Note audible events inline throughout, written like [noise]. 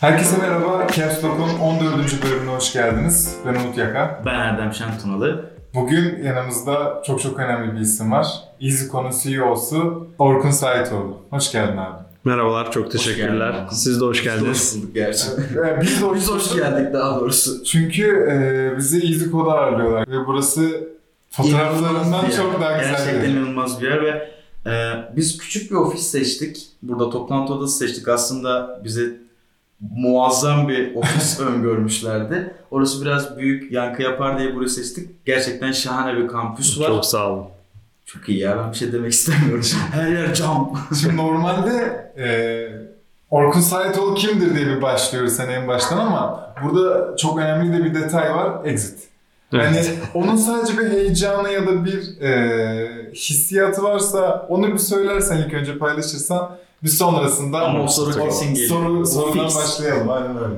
Herkese merhaba. Caps Lock'un 14. bölümüne hoş geldiniz. Ben Umut Yaka. Ben Erdem Şentunalı. Bugün yanımızda çok çok önemli bir isim var. EasyCon'un CEO'su Orkun Saitoğlu. Hoş geldin abi. Merhabalar, çok teşekkürler. geldin. Siz de hoş geldiniz. Hoş bulduk gerçekten. [laughs] Ee, Biz de Biz hoş geldik daha doğrusu. Çünkü e, bizi EasyCo'da ağırlıyorlar ve burası fotoğraflarından çok daha güzel. Gerçekten yer. inanılmaz bir yer ve e, biz küçük bir ofis seçtik. Burada toplantı odası seçtik. Aslında bize muazzam bir ofis [laughs] öngörmüşlerdi. Orası biraz büyük yankı yapar diye burayı seçtik. Gerçekten şahane bir kampüs var. Çok Çok, sağ olun. iyi ya ben bir şey demek istemiyorum. [laughs] Her yer cam. Şimdi normalde e, Orkun Saitoğlu kimdir diye bir başlıyoruz sen en baştan ama burada çok önemli de bir detay var. Exit. Yani onun sadece bir heyecanı ya da bir e, hissiyatı varsa onu bir söylersen ilk önce paylaşırsan biz sonrasında Ama o soru kesin geliyor. soru, sorudan fix. başlayalım. Aynen öyle.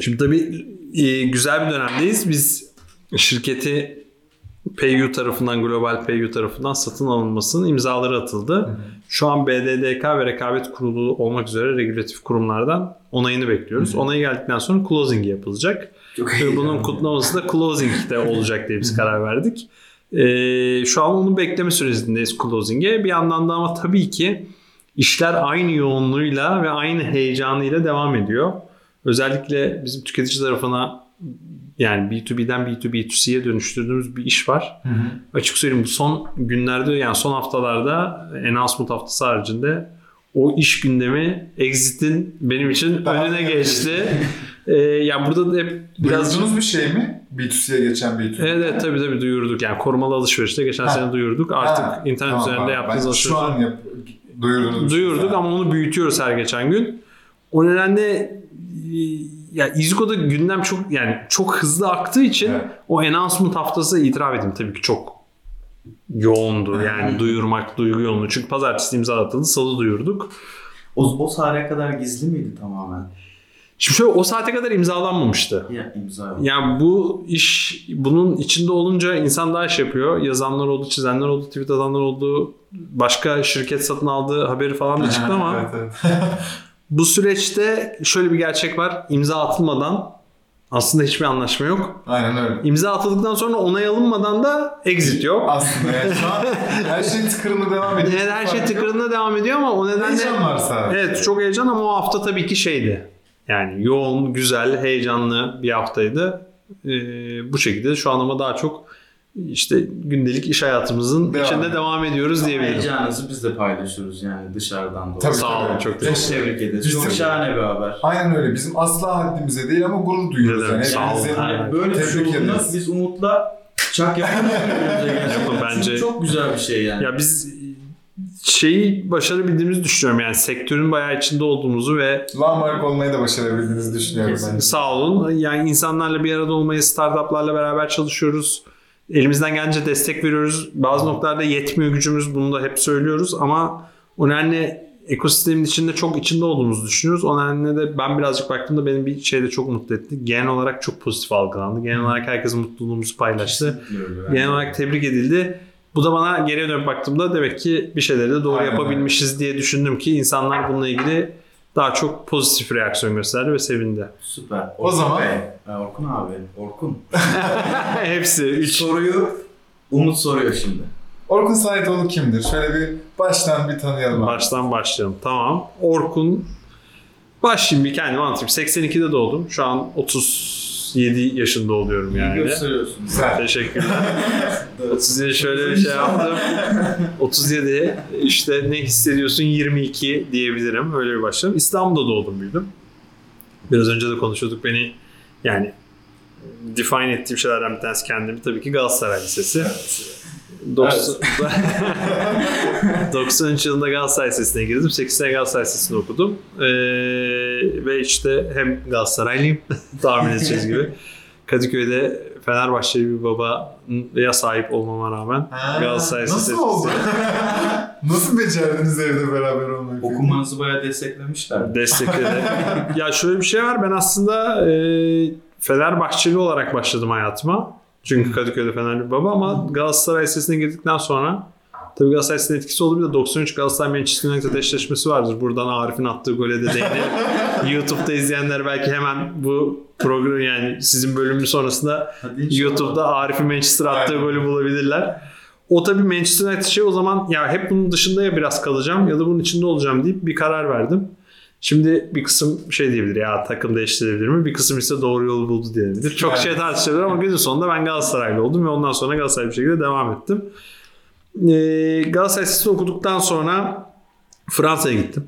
Şimdi tabii e, güzel bir dönemdeyiz. Biz şirketi PayU tarafından, Global PayU tarafından satın alınmasının imzaları atıldı. Şu an BDDK ve Rekabet Kurulu olmak üzere regülatif kurumlardan onayını bekliyoruz. Onayı geldikten sonra closing yapılacak. Çok iyi. bunun kutlaması da closing'de olacak diye biz karar verdik. Ee, şu an onun bekleme sürecindeyiz closing'e. Bir yandan da ama tabii ki işler aynı yoğunluğuyla ve aynı heyecanıyla devam ediyor. Özellikle bizim tüketici tarafına yani B2B'den B2B2C'ye dönüştürdüğümüz bir iş var. Açık söyleyeyim bu son günlerde yani son haftalarda announcement haftası haricinde o iş gündemi Exit'in benim için Daha önüne geçti. [laughs] Ee, ya burada da hep biraz Duyurdunuz bir şey mi? B2C'ye geçen B2C. Evet, evet tabii tabii duyurduk. Yani korumalı alışverişte geçen Ha. sene duyurduk. Artık Ha, internet tamam üzerinde abi. yaptığımız alışveriş. Şu an yap, duyurdunuz. Duyurduk ama onu büyütüyoruz her geçen gün. O nedenle ya İziko'da gündem çok yani çok hızlı aktığı için Evet. o announcement haftası itiraf edeyim tabii ki çok yoğundu. Yani duyurmak, duygu yoğunluğu. Çünkü pazartesi imza atıldı, salı duyurduk. O, o tarihe kadar gizli miydi tamamen? Şimdi şöyle o saate kadar imzalanmamıştı. Ya imza. Yani bu iş bunun içinde olunca insan daha iş yapıyor. Yazanlar oldu, çizenler oldu, tweet atanlar oldu. Başka şirket satın aldığı haberi falan da çıktı [laughs] ama Evet, evet. [laughs] bu süreçte şöyle bir gerçek var. İmza atılmadan aslında hiçbir anlaşma yok. Aynen öyle. İmza atıldıktan sonra onay alınmadan da exit yok. Aslında yani şu an her şey tıkırında devam ediyor. Evet, her şey tıkırında devam ediyor ama o nedenle Heyecan var sadece. Evet çok heyecan ama o hafta tabii ki şeydi. Yani yoğun, güzel, heyecanlı bir haftaydı. Ee, bu şekilde şu an ama daha çok işte gündelik iş hayatımızın Devam içinde devam ediyoruz diyebilirim. Heyecanınızı biz de paylaşıyoruz yani dışarıdan dolayı. Tabii, Sağ olun, tabii. çok Çok teşekkür tebrik ederiz. Çok şahane bir haber. Aynen öyle. Bizim asla haddimize değil ama gurur duyuyoruz. Demek, Yani. sağ olun. Aynen. Böyle bir şey tebrik olduğunda ederiz. biz Umut'la çak yapamıyoruz. [laughs] Yapın bence. Çünkü çok güzel bir şey yani. Ya biz şeyi başarabildiğimizi düşünüyorum yani sektörün bayağı içinde olduğumuzu ve Landmark olmayı da başarabildiğinizi düşünüyorum Kesin. ben. sağ olun yani insanlarla bir arada olmayı startuplarla beraber çalışıyoruz. Elimizden gelince destek veriyoruz. Bazı noktalarda yetmiyor gücümüz bunu da hep söylüyoruz ama o nedenle ekosistemin içinde çok içinde olduğumuzu düşünüyoruz. O nedenle de ben birazcık baktığımda beni bir şeyde çok mutlu etti. Genel olarak çok pozitif algılandı. Genel olarak herkes mutluluğumuzu paylaştı. Genel olarak tebrik edildi. Bu da bana geriye dönüp baktığımda demek ki bir şeyleri de doğru Aynen yapabilmişiz diye düşündüm ki insanlar bununla ilgili daha çok pozitif reaksiyon gösterdi ve sevindi. Süper. O zaman- Bey, Orkun abi. Orkun. [laughs] Hepsi 3. Soruyu Umut soruyor şimdi. Orkun Saitoğlu kimdir? Şöyle bir baştan bir tanıyalım. abi. Baştan başlayalım. Tamam. Orkun başlayayım bir kendime anlatayım. 82'de doğdum. Şu an 37 yaşında oluyorum yani. Gösteriyorsun. Güzel. Teşekkürler. 37 [laughs] şöyle bir şey yaptım. 37 işte ne hissediyorsun 22 diyebilirim. Öyle bir başladım. İstanbul'da doğdum büyüdüm. Biraz önce de konuşuyorduk beni yani define ettiğim şeylerden bir tanesi kendimi tabii ki Galatasaray Lisesi. 90, 93 [laughs] yılında Galatasaray Lisesi'ne girdim. 8 sene Galatasaray Lisesi'nde okudum. Ee, ve işte hem Galatasaraylıyım [laughs] tahmin edeceğiz gibi. Kadıköy'de Fenerbahçeli bir babaya sahip olmama rağmen Ha, Galatasaray Nasıl Lisesi- oldu? [laughs] Nasıl becerdiniz evde beraber olmayı? Okumanızı bayağı desteklemişler. destekledi. ya şöyle bir şey var. Ben aslında e, Fenerbahçeli olarak başladım hayatıma. Çünkü Kadıköy'de Fenerli baba ama Galatasaray sesine girdikten sonra tabii Galatasaray sesinin etkisi oldu bir de 93 Galatasaray Manchester United eşleşmesi vardır. Buradan Arif'in attığı gole de değinelim. [laughs] YouTube'da izleyenler belki hemen bu program yani sizin bölümün sonrasında. YouTube'da Arif'in Manchester attığı golü bulabilirler. O tabii Manchester United şey o zaman ya hep bunun dışında ya biraz kalacağım ya da bunun içinde olacağım deyip bir karar verdim. Şimdi bir kısım şey diyebilir ya takım değiştirebilir mi? Bir kısım ise doğru yolu buldu diyebilir. Çok şey tartışılır ama günün sonunda ben Galatasaraylı oldum ve ondan sonra Galatasaray bir şekilde devam ettim. Ee, Galatasaray Lisesi'ni okuduktan sonra Fransa'ya gittim.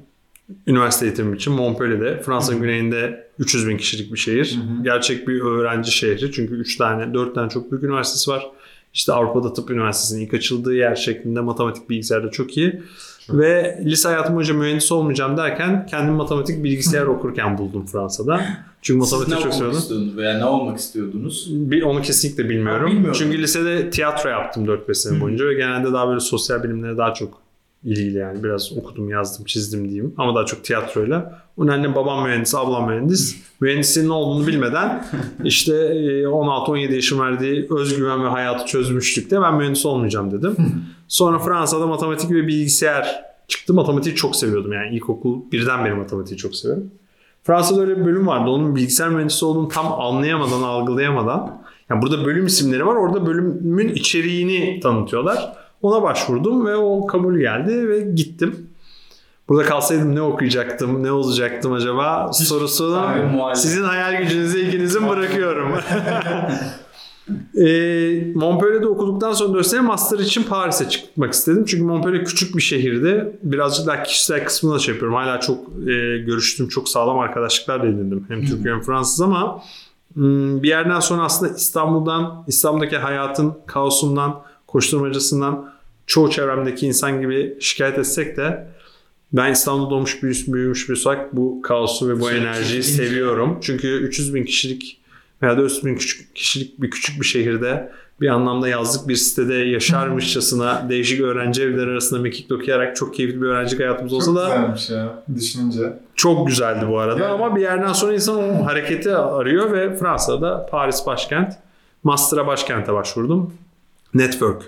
Üniversite eğitimim için Montpellier'de. Fransa'nın güneyinde 300 bin kişilik bir şehir. Gerçek bir öğrenci şehri. Çünkü 3 tane, 4 tane çok büyük üniversitesi var. İşte Avrupa'da tıp üniversitesinin ilk açıldığı yer şeklinde matematik bilgisayarda çok iyi. Ve lise hayatım boyunca mühendis olmayacağım derken kendimi matematik bilgisayar [laughs] okurken buldum Fransa'da. Çünkü ne matematik çok olmak seviyordum. istiyordunuz veya ne olmak istiyordunuz? Bir, onu kesinlikle bilmiyorum. Ha, bilmiyorum. Çünkü lisede tiyatro yaptım 4-5 sene boyunca ve genelde daha böyle sosyal bilimlere daha çok ilgili yani. Biraz okudum, yazdım, çizdim diyeyim. Ama daha çok tiyatroyla. Onun annem babam mühendis, ablam mühendis. [laughs] Mühendisliğin ne olduğunu bilmeden işte e, 16-17 yaşım verdiği özgüven ve hayatı çözmüştük de ben mühendis olmayacağım dedim. [laughs] Sonra Fransa'da matematik ve bilgisayar çıktı. Matematiği çok seviyordum yani ilkokul birden beri matematiği çok seviyorum. Fransa'da öyle bir bölüm vardı. Onun bilgisayar mühendisi olduğunu tam anlayamadan, algılayamadan. Yani burada bölüm isimleri var. Orada bölümün içeriğini tanıtıyorlar. Ona başvurdum ve o kabul geldi ve gittim. Burada kalsaydım ne okuyacaktım, ne olacaktım acaba sorusunu sizin hayal gücünüze ikinizin [laughs] bırakıyorum. [laughs] e, Montpellier'de okuduktan sonra 4 sene master için Paris'e çıkmak istedim. Çünkü Montpellier küçük bir şehirdi. Birazcık daha kişisel kısmını da şey yapıyorum. Hala çok e, görüştüğüm çok sağlam arkadaşlıklar da edindim. Hem Türk hem Fransız ama hmm, bir yerden sonra aslında İstanbul'dan, İstanbul'daki hayatın kaosundan, koşturmacasından çoğu çevremdeki insan gibi şikayet etsek de ben İstanbul'da doğmuş büyümüş, büyümüş bir olarak bu kaosu ve bu enerjiyi seviyorum. Çünkü 300 bin kişilik veya da 400 bin küçük kişilik bir küçük bir şehirde bir anlamda yazlık bir sitede yaşarmışçasına değişik öğrenci evleri arasında mekik dokuyarak çok keyifli bir öğrencilik hayatımız olsa Çok da güzelmiş ya düşününce. çok güzeldi bu arada Yani. ama bir yerden sonra insan o hareketi arıyor ve Fransa'da Paris başkent. Master'a başkente başvurdum. Network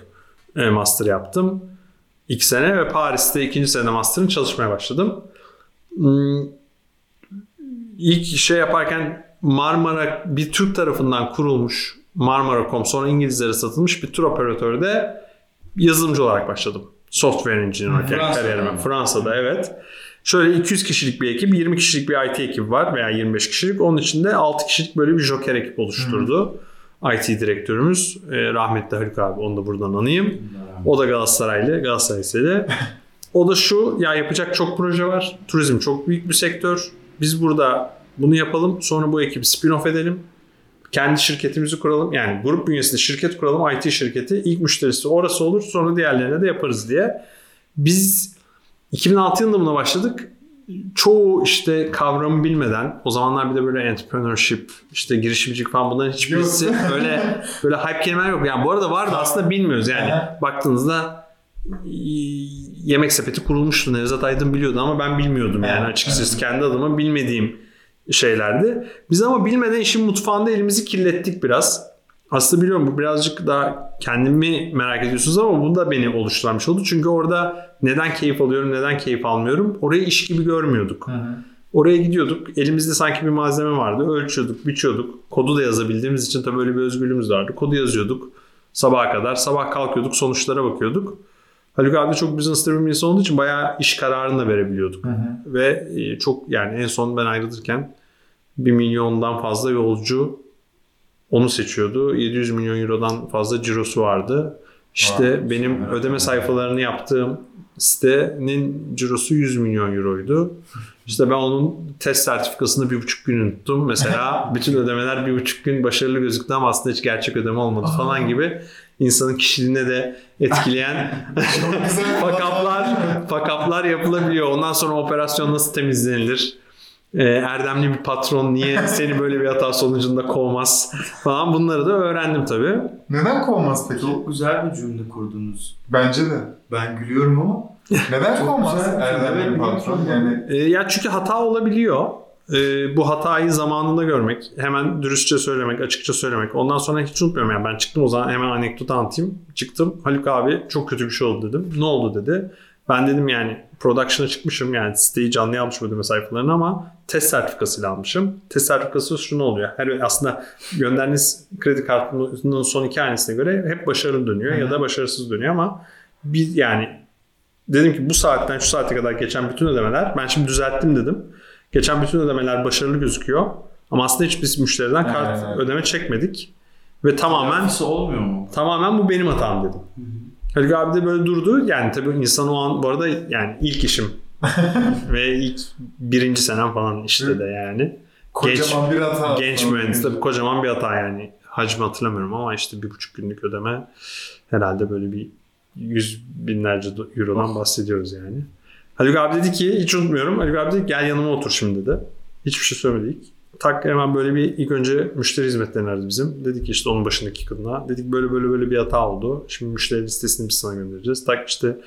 e, master yaptım. İlk sene ve Paris'te ikinci sene master'ın çalışmaya başladım. Hmm, İlk şey yaparken Marmara bir Türk tarafından kurulmuş Marmara.com sonra İngilizlere satılmış bir tur operatörde yazılımcı olarak başladım. Software engineer olarak Fransa'da kariyerime. Fransa'da evet. Şöyle 200 kişilik bir ekip, 20 kişilik bir IT ekibi var veya 25 kişilik. Onun içinde 6 kişilik böyle bir joker ekip oluşturdu. IT direktörümüz e, rahmetli Haluk abi onu da buradan anayım. O da Galatasaraylı, Galatasaraylı. O da şu ya yapacak çok proje var. Turizm çok büyük bir sektör. Biz burada bunu yapalım. Sonra bu ekibi spin-off edelim. Kendi şirketimizi kuralım. Yani grup bünyesinde şirket kuralım. IT şirketi. İlk müşterisi orası olur. Sonra diğerlerine de yaparız diye. Biz 2006 yılında buna başladık. Çoğu işte kavramı bilmeden o zamanlar bir de böyle entrepreneurship işte girişimcilik falan bunların hiçbirisi [laughs] öyle böyle hype kelimeler yok. Yani bu arada vardı aslında bilmiyoruz yani. Baktığınızda yemek sepeti kurulmuştu. Nevzat Aydın biliyordu ama ben bilmiyordum yani açıkçası kendi adıma bilmediğim şeylerdi. Biz ama bilmeden işin mutfağında elimizi kirlettik biraz. Aslında biliyorum bu birazcık daha kendimi merak ediyorsunuz ama bu da beni oluşturmuş oldu. Çünkü orada neden keyif alıyorum, neden keyif almıyorum orayı iş gibi görmüyorduk. Oraya gidiyorduk. Elimizde sanki bir malzeme vardı. Ölçüyorduk, biçiyorduk. Kodu da yazabildiğimiz için tabii böyle bir özgürlüğümüz vardı. Kodu yazıyorduk sabaha kadar. Sabah kalkıyorduk, sonuçlara bakıyorduk. Haluk abi çok business driven bir insan olduğu için bayağı iş kararını da verebiliyorduk. Ve e, çok yani en son ben ayrılırken 1 milyondan fazla yolcu onu seçiyordu. 700 milyon eurodan fazla cirosu vardı. İşte Vay, benim evet. ödeme sayfalarını yaptığım sitenin cirosu 100 milyon euroydu. İşte ben onun test sertifikasını bir buçuk gün unuttum. Mesela [laughs] bütün ödemeler bir buçuk gün başarılı gözüktü ama aslında hiç gerçek ödeme olmadı falan gibi insanın kişiliğine de etkileyen [laughs] fakaplar fakaplar yapılabiliyor. Ondan sonra operasyon nasıl temizlenilir? Ee, erdemli bir patron niye [laughs] seni böyle bir hata sonucunda kovmaz falan bunları da öğrendim tabii. Neden kovmaz peki? Çok güzel bir cümle kurdunuz. Bence de. Ben gülüyorum ama. [laughs] Neden Çok kovmaz. Erdemli Evet, patron? Yani Ee, ya çünkü hata olabiliyor. e, bu hatayı zamanında görmek, hemen dürüstçe söylemek, açıkça söylemek. Ondan sonra hiç unutmuyorum yani ben çıktım o zaman hemen anekdot anlatayım. Çıktım Haluk abi çok kötü bir şey oldu dedim. Ne oldu dedi. Ben dedim yani production'a çıkmışım yani siteyi canlı almış ödeme sayfalarını ama test sertifikasıyla almışım. Test sertifikası şunu oluyor. Her aslında gönderdiğiniz kredi kartının son iki hanesine göre hep başarılı dönüyor ya da başarısız dönüyor ama bir yani dedim ki bu saatten şu saate kadar geçen bütün ödemeler ben şimdi düzelttim dedim. Geçen bütün ödemeler başarılı gözüküyor. Ama aslında hiç biz müşteriden kart Evet. ödeme çekmedik. Ve tamamen olmuyor mu? tamamen bu benim hatam dedim. Haluk abi de böyle durdu. Yani tabii insan o an bu arada yani ilk işim. [laughs] Ve ilk birinci senem falan işte de yani. Kocaman bir hata. Genç mühendis tabii kocaman bir hata yani. Hacmi hatırlamıyorum ama işte bir buçuk günlük ödeme herhalde böyle bir yüz binlerce eurodan bahsediyoruz yani. Haluk abi dedi ki hiç unutmuyorum. Haluk abi dedi gel yanıma otur şimdi dedi. Hiçbir şey söylemedik. Tak hemen böyle bir ilk önce müşteri hizmetlerini aradı bizim. Dedik ki işte onun başındaki kadına. Dedik böyle böyle böyle bir hata oldu. Şimdi müşteri listesini biz sana göndereceğiz. Tak işte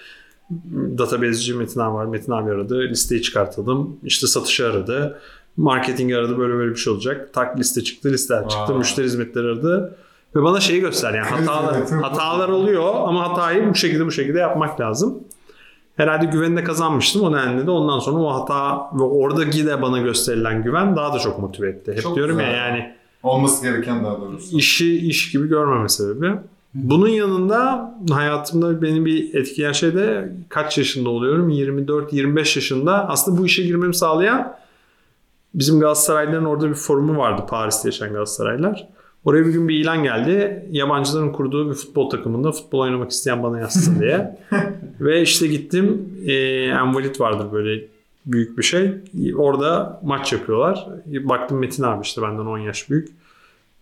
database'ci Metin abi var. Metin abi aradı. Listeyi çıkartalım. İşte satışı aradı. Marketing aradı. Böyle böyle bir şey olacak. Tak liste çıktı. Listeler çıktı. Aa. Müşteri hizmetleri aradı. Ve bana şeyi göster yani hatalar, hatalar oluyor ama hatayı bu şekilde bu şekilde yapmak lazım. Herhalde güveni de kazanmıştım. O nedenle de ondan sonra o hata ve oradaki de bana gösterilen güven daha da çok motive etti. Hep Çok diyorum ya güzel. yani Olması gereken daha doğrusu. işi iş gibi görmeme sebebi. Bunun yanında hayatımda beni bir etkileyen şey de kaç yaşında oluyorum? 24-25 yaşında. Aslında bu işe girmemi sağlayan bizim Galatasaraylıların orada bir forumu vardı. Paris'te yaşayan Galatasaraylar. Oraya bir gün bir ilan geldi. Yabancıların kurduğu bir futbol takımında futbol oynamak isteyen bana yazsın diye. [laughs] Ve işte gittim. E, Envalit vardır böyle büyük bir şey. Orada maç yapıyorlar. Baktım Metin abi işte benden 10 yaş büyük.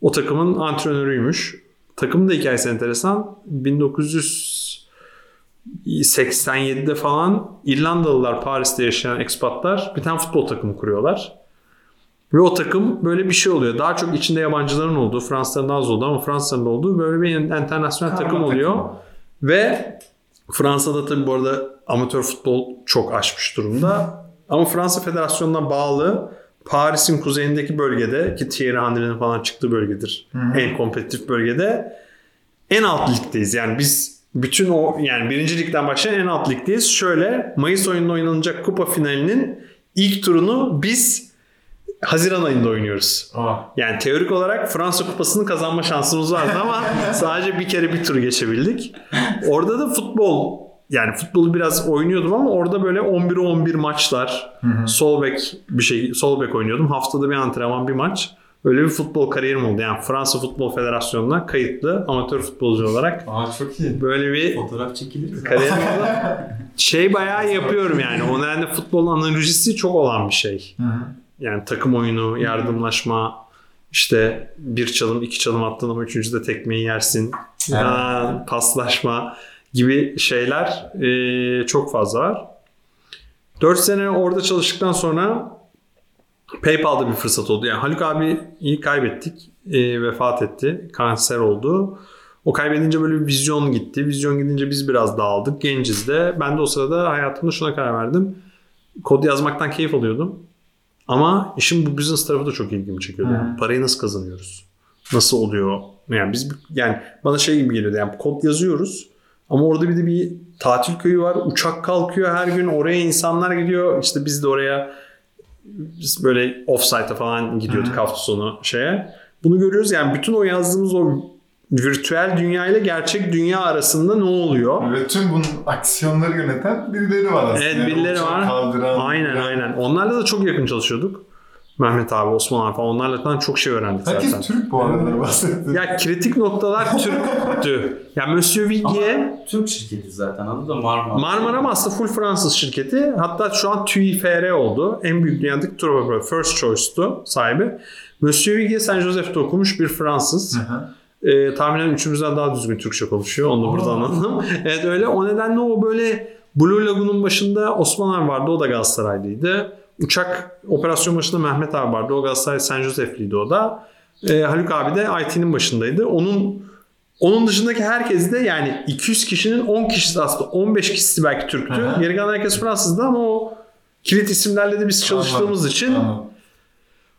O takımın antrenörüymüş. Takımın da hikayesi enteresan. 1987'de falan İrlandalılar Paris'te yaşayan ekspatlar bir tane futbol takımı kuruyorlar. Ve o takım böyle bir şey oluyor. Daha çok içinde yabancıların olduğu, Fransızların az olduğu ama Fransızların olduğu böyle bir internasyonel takım oluyor. Ve Fransa'da tabii bu arada amatör futbol çok aşmış durumda. Ama Fransa Federasyonu'na bağlı Paris'in kuzeyindeki bölgede ki Thierry Henry'nin falan çıktığı bölgedir. En kompetitif bölgede en alt ligdeyiz. Yani biz bütün o yani birinci ligden başlayan en alt ligdeyiz. Şöyle Mayıs ayında oynanacak kupa finalinin ilk turunu biz Haziran ayında oynuyoruz. Aa, Yani teorik olarak Fransa Kupası'nı kazanma şansımız vardı ama [laughs] sadece bir kere bir tur geçebildik. Orada da futbol yani futbolu biraz oynuyordum ama orada böyle 11'e 11 maçlar. Sol bek bir şey sol bek oynuyordum. Haftada bir antrenman bir maç. Öyle bir futbol kariyerim oldu. Yani Fransa Futbol Federasyonu'na kayıtlı amatör futbolcu olarak aa çok iyi. böyle bir Fotoğraf çekilir. kariyerim oldu. [laughs] Şey bayağı yapıyorum yani. O nedenle futbol analojisi çok olan bir şey. Hı hı. Yani takım oyunu, yardımlaşma, işte bir çalım, iki çalım attın ama üçüncüde tekmeyi yersin. Evet. Ha, paslaşma gibi şeyler e, çok fazla var. 4 sene orada çalıştıktan sonra PayPal'da bir fırsat oldu. Yani Haluk abi iyi kaybettik. E, vefat etti. Kanser oldu. O kaybedince böyle bir vizyon gitti. Vizyon gidince biz biraz dağıldık. Genciz de. Ben de o sırada hayatımda şuna karar verdim. Kod yazmaktan keyif alıyordum. Ama işin bu business tarafı da çok ilgimi çekiyordu. Hı. Parayı nasıl kazanıyoruz? Nasıl oluyor? Yani biz yani bana şey gibi geliyordu. Yani kod yazıyoruz ama orada bir de bir tatil köyü var. Uçak kalkıyor her gün. Oraya insanlar gidiyor. İşte biz de oraya biz böyle offsite'a falan gidiyorduk hafta sonu şeye. Bunu görüyoruz. Yani bütün o yazdığımız o virtüel dünya ile gerçek dünya arasında ne oluyor? Ve tüm bunun aksiyonları yöneten birileri var aslında. Evet Yani birileri var. Kaldıran, Aynen aynen. Onlarla da çok yakın çalışıyorduk. Mehmet abi, Osman abi falan onlarla falan çok şey öğrendik Herkes zaten. Türk bu arada bahsetti. Ya kritik noktalar Türk'tü. Ya Monsieur Viguier Ama Türk şirketi zaten adı da Marmara. Marmara ama aslında full Fransız şirketi. Hatta şu an TUI FR oldu. En büyük dünyadaki tur operator. First Choice'tu sahibi. Monsieur Viguier Saint Joseph'te okumuş bir Fransız. Hı hı. Ee, tahminen üçümüzden daha düzgün Türkçe konuşuyor. Onu da burada Aa. anladım. [laughs] evet öyle. O nedenle o böyle Blue Lagoon'un başında Osman abi vardı. O da Galatasaraylıydı. Uçak operasyon başında Mehmet abi vardı. O Galatasaray Saint Joseph'liydi o da. Ee, Haluk abi de IT'nin başındaydı. Onun onun dışındaki herkes de yani 200 kişinin 10 kişisi aslında 15 kişisi belki Türktü. Hı. Geri kalan herkes Fransızdı ama o kilit isimlerle de biz çalıştığımız Anladım, için anladım.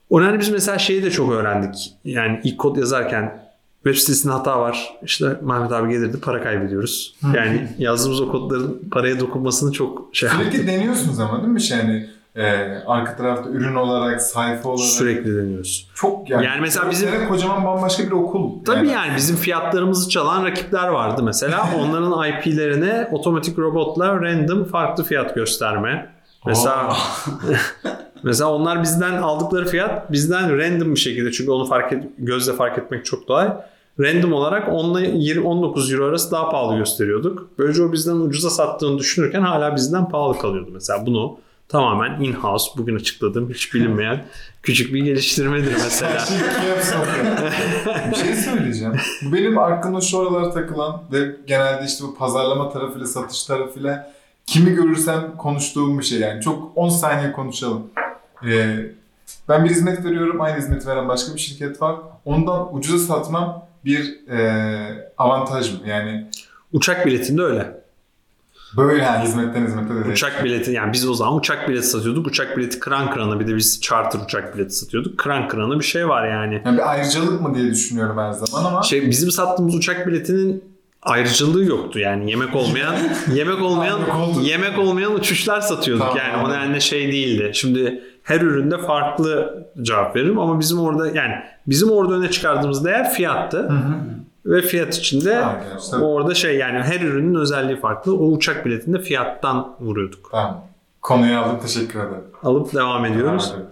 O nedenle biz mesela şeyi de çok öğrendik. Yani ilk kod yazarken web sitesinde hata var. İşte Mehmet abi gelirdi para kaybediyoruz. Yani yazdığımız o kodların paraya dokunmasını çok şey Sürekli yaptık. deniyorsunuz ama değil mi? Şey yani e, arka tarafta ürün olarak, sayfa olarak. Sürekli deniyoruz. Çok yani. Yani mesela bizim- kocaman bambaşka bir okul. Tabii yani bizim fiyatlarımızı çalan rakipler vardı mesela. [laughs] Onların IP'lerine otomatik robotla random farklı fiyat gösterme. Mesela [laughs] mesela onlar bizden aldıkları fiyat bizden random bir şekilde çünkü onu fark et, gözle fark etmek çok kolay. Random olarak onunla 20 19 euro arası daha pahalı gösteriyorduk. Böylece o bizden ucuza sattığını düşünürken hala bizden pahalı kalıyordu. Mesela bunu tamamen in-house bugün açıkladığım hiç bilinmeyen [laughs] küçük bir geliştirmedir mesela. Şey, bir şey söyleyeceğim. Bu benim aklımda şu aralar takılan ve genelde işte bu pazarlama tarafıyla, satış tarafıyla kimi görürsem konuştuğum bir şey yani. Çok 10 saniye konuşalım. Ee, ben bir hizmet veriyorum, aynı hizmet veren başka bir şirket var. Ondan ucuza satmam bir e, avantaj mı? Yani Uçak biletinde öyle. böyle yani hizmetten hizmete de. Uçak bileti yani biz o zaman uçak bileti satıyorduk. Uçak bileti kıran kırana bir de biz charter uçak bileti satıyorduk. Kıran kırana bir şey var yani. Yani bir ayrıcalık mı diye düşünüyorum her zaman ama Şey bizim sattığımız uçak biletinin ayrıcalığı yoktu yani yemek olmayan [laughs] yemek olmayan Yemek olmayan uçuşlar satıyorduk Tamam, yani o nedenle şey değildi. Şimdi her üründe farklı cevap veririm ama bizim orada yani bizim orada öne çıkardığımız değer fiyattı ve fiyat içinde Arkadaşlar. orada şey yani her ürünün özelliği farklı. O uçak biletinde fiyattan vuruyorduk. Tamam. Konuyu aldım. Teşekkür ederim. Alıp devam ediyoruz. Devam.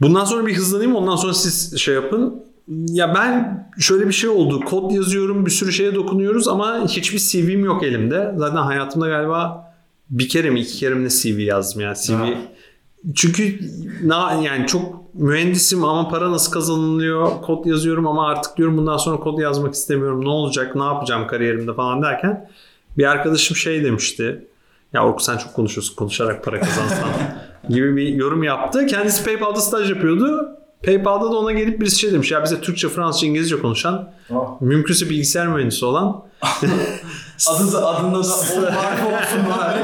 Bundan sonra bir hızlanayım ondan sonra siz şey yapın. Ya ben şöyle bir şey oldu. Kod yazıyorum, bir sürü şeye dokunuyoruz ama hiçbir CV'm yok elimde. Zaten hayatımda galiba bir kere mi iki kere mi ne CV yazdım yani CV. Ha. Çünkü na, yani çok mühendisim ama para nasıl kazanılıyor? Kod yazıyorum ama artık diyorum bundan sonra kod yazmak istemiyorum. Ne olacak? Ne yapacağım kariyerimde falan derken bir arkadaşım şey demişti. Ya Orkun sen çok konuşuyorsun. Konuşarak para kazansan [laughs] gibi bir yorum yaptı. Kendisi PayPal'da staj yapıyordu. PayPal'da da ona gelip birisi şey demiş. Ya bize Türkçe, Fransızca, İngilizce konuşan, Oh. mümkünse bilgisayar mühendisi olan [laughs] Adı da, adında da o [laughs] marka olsun bari.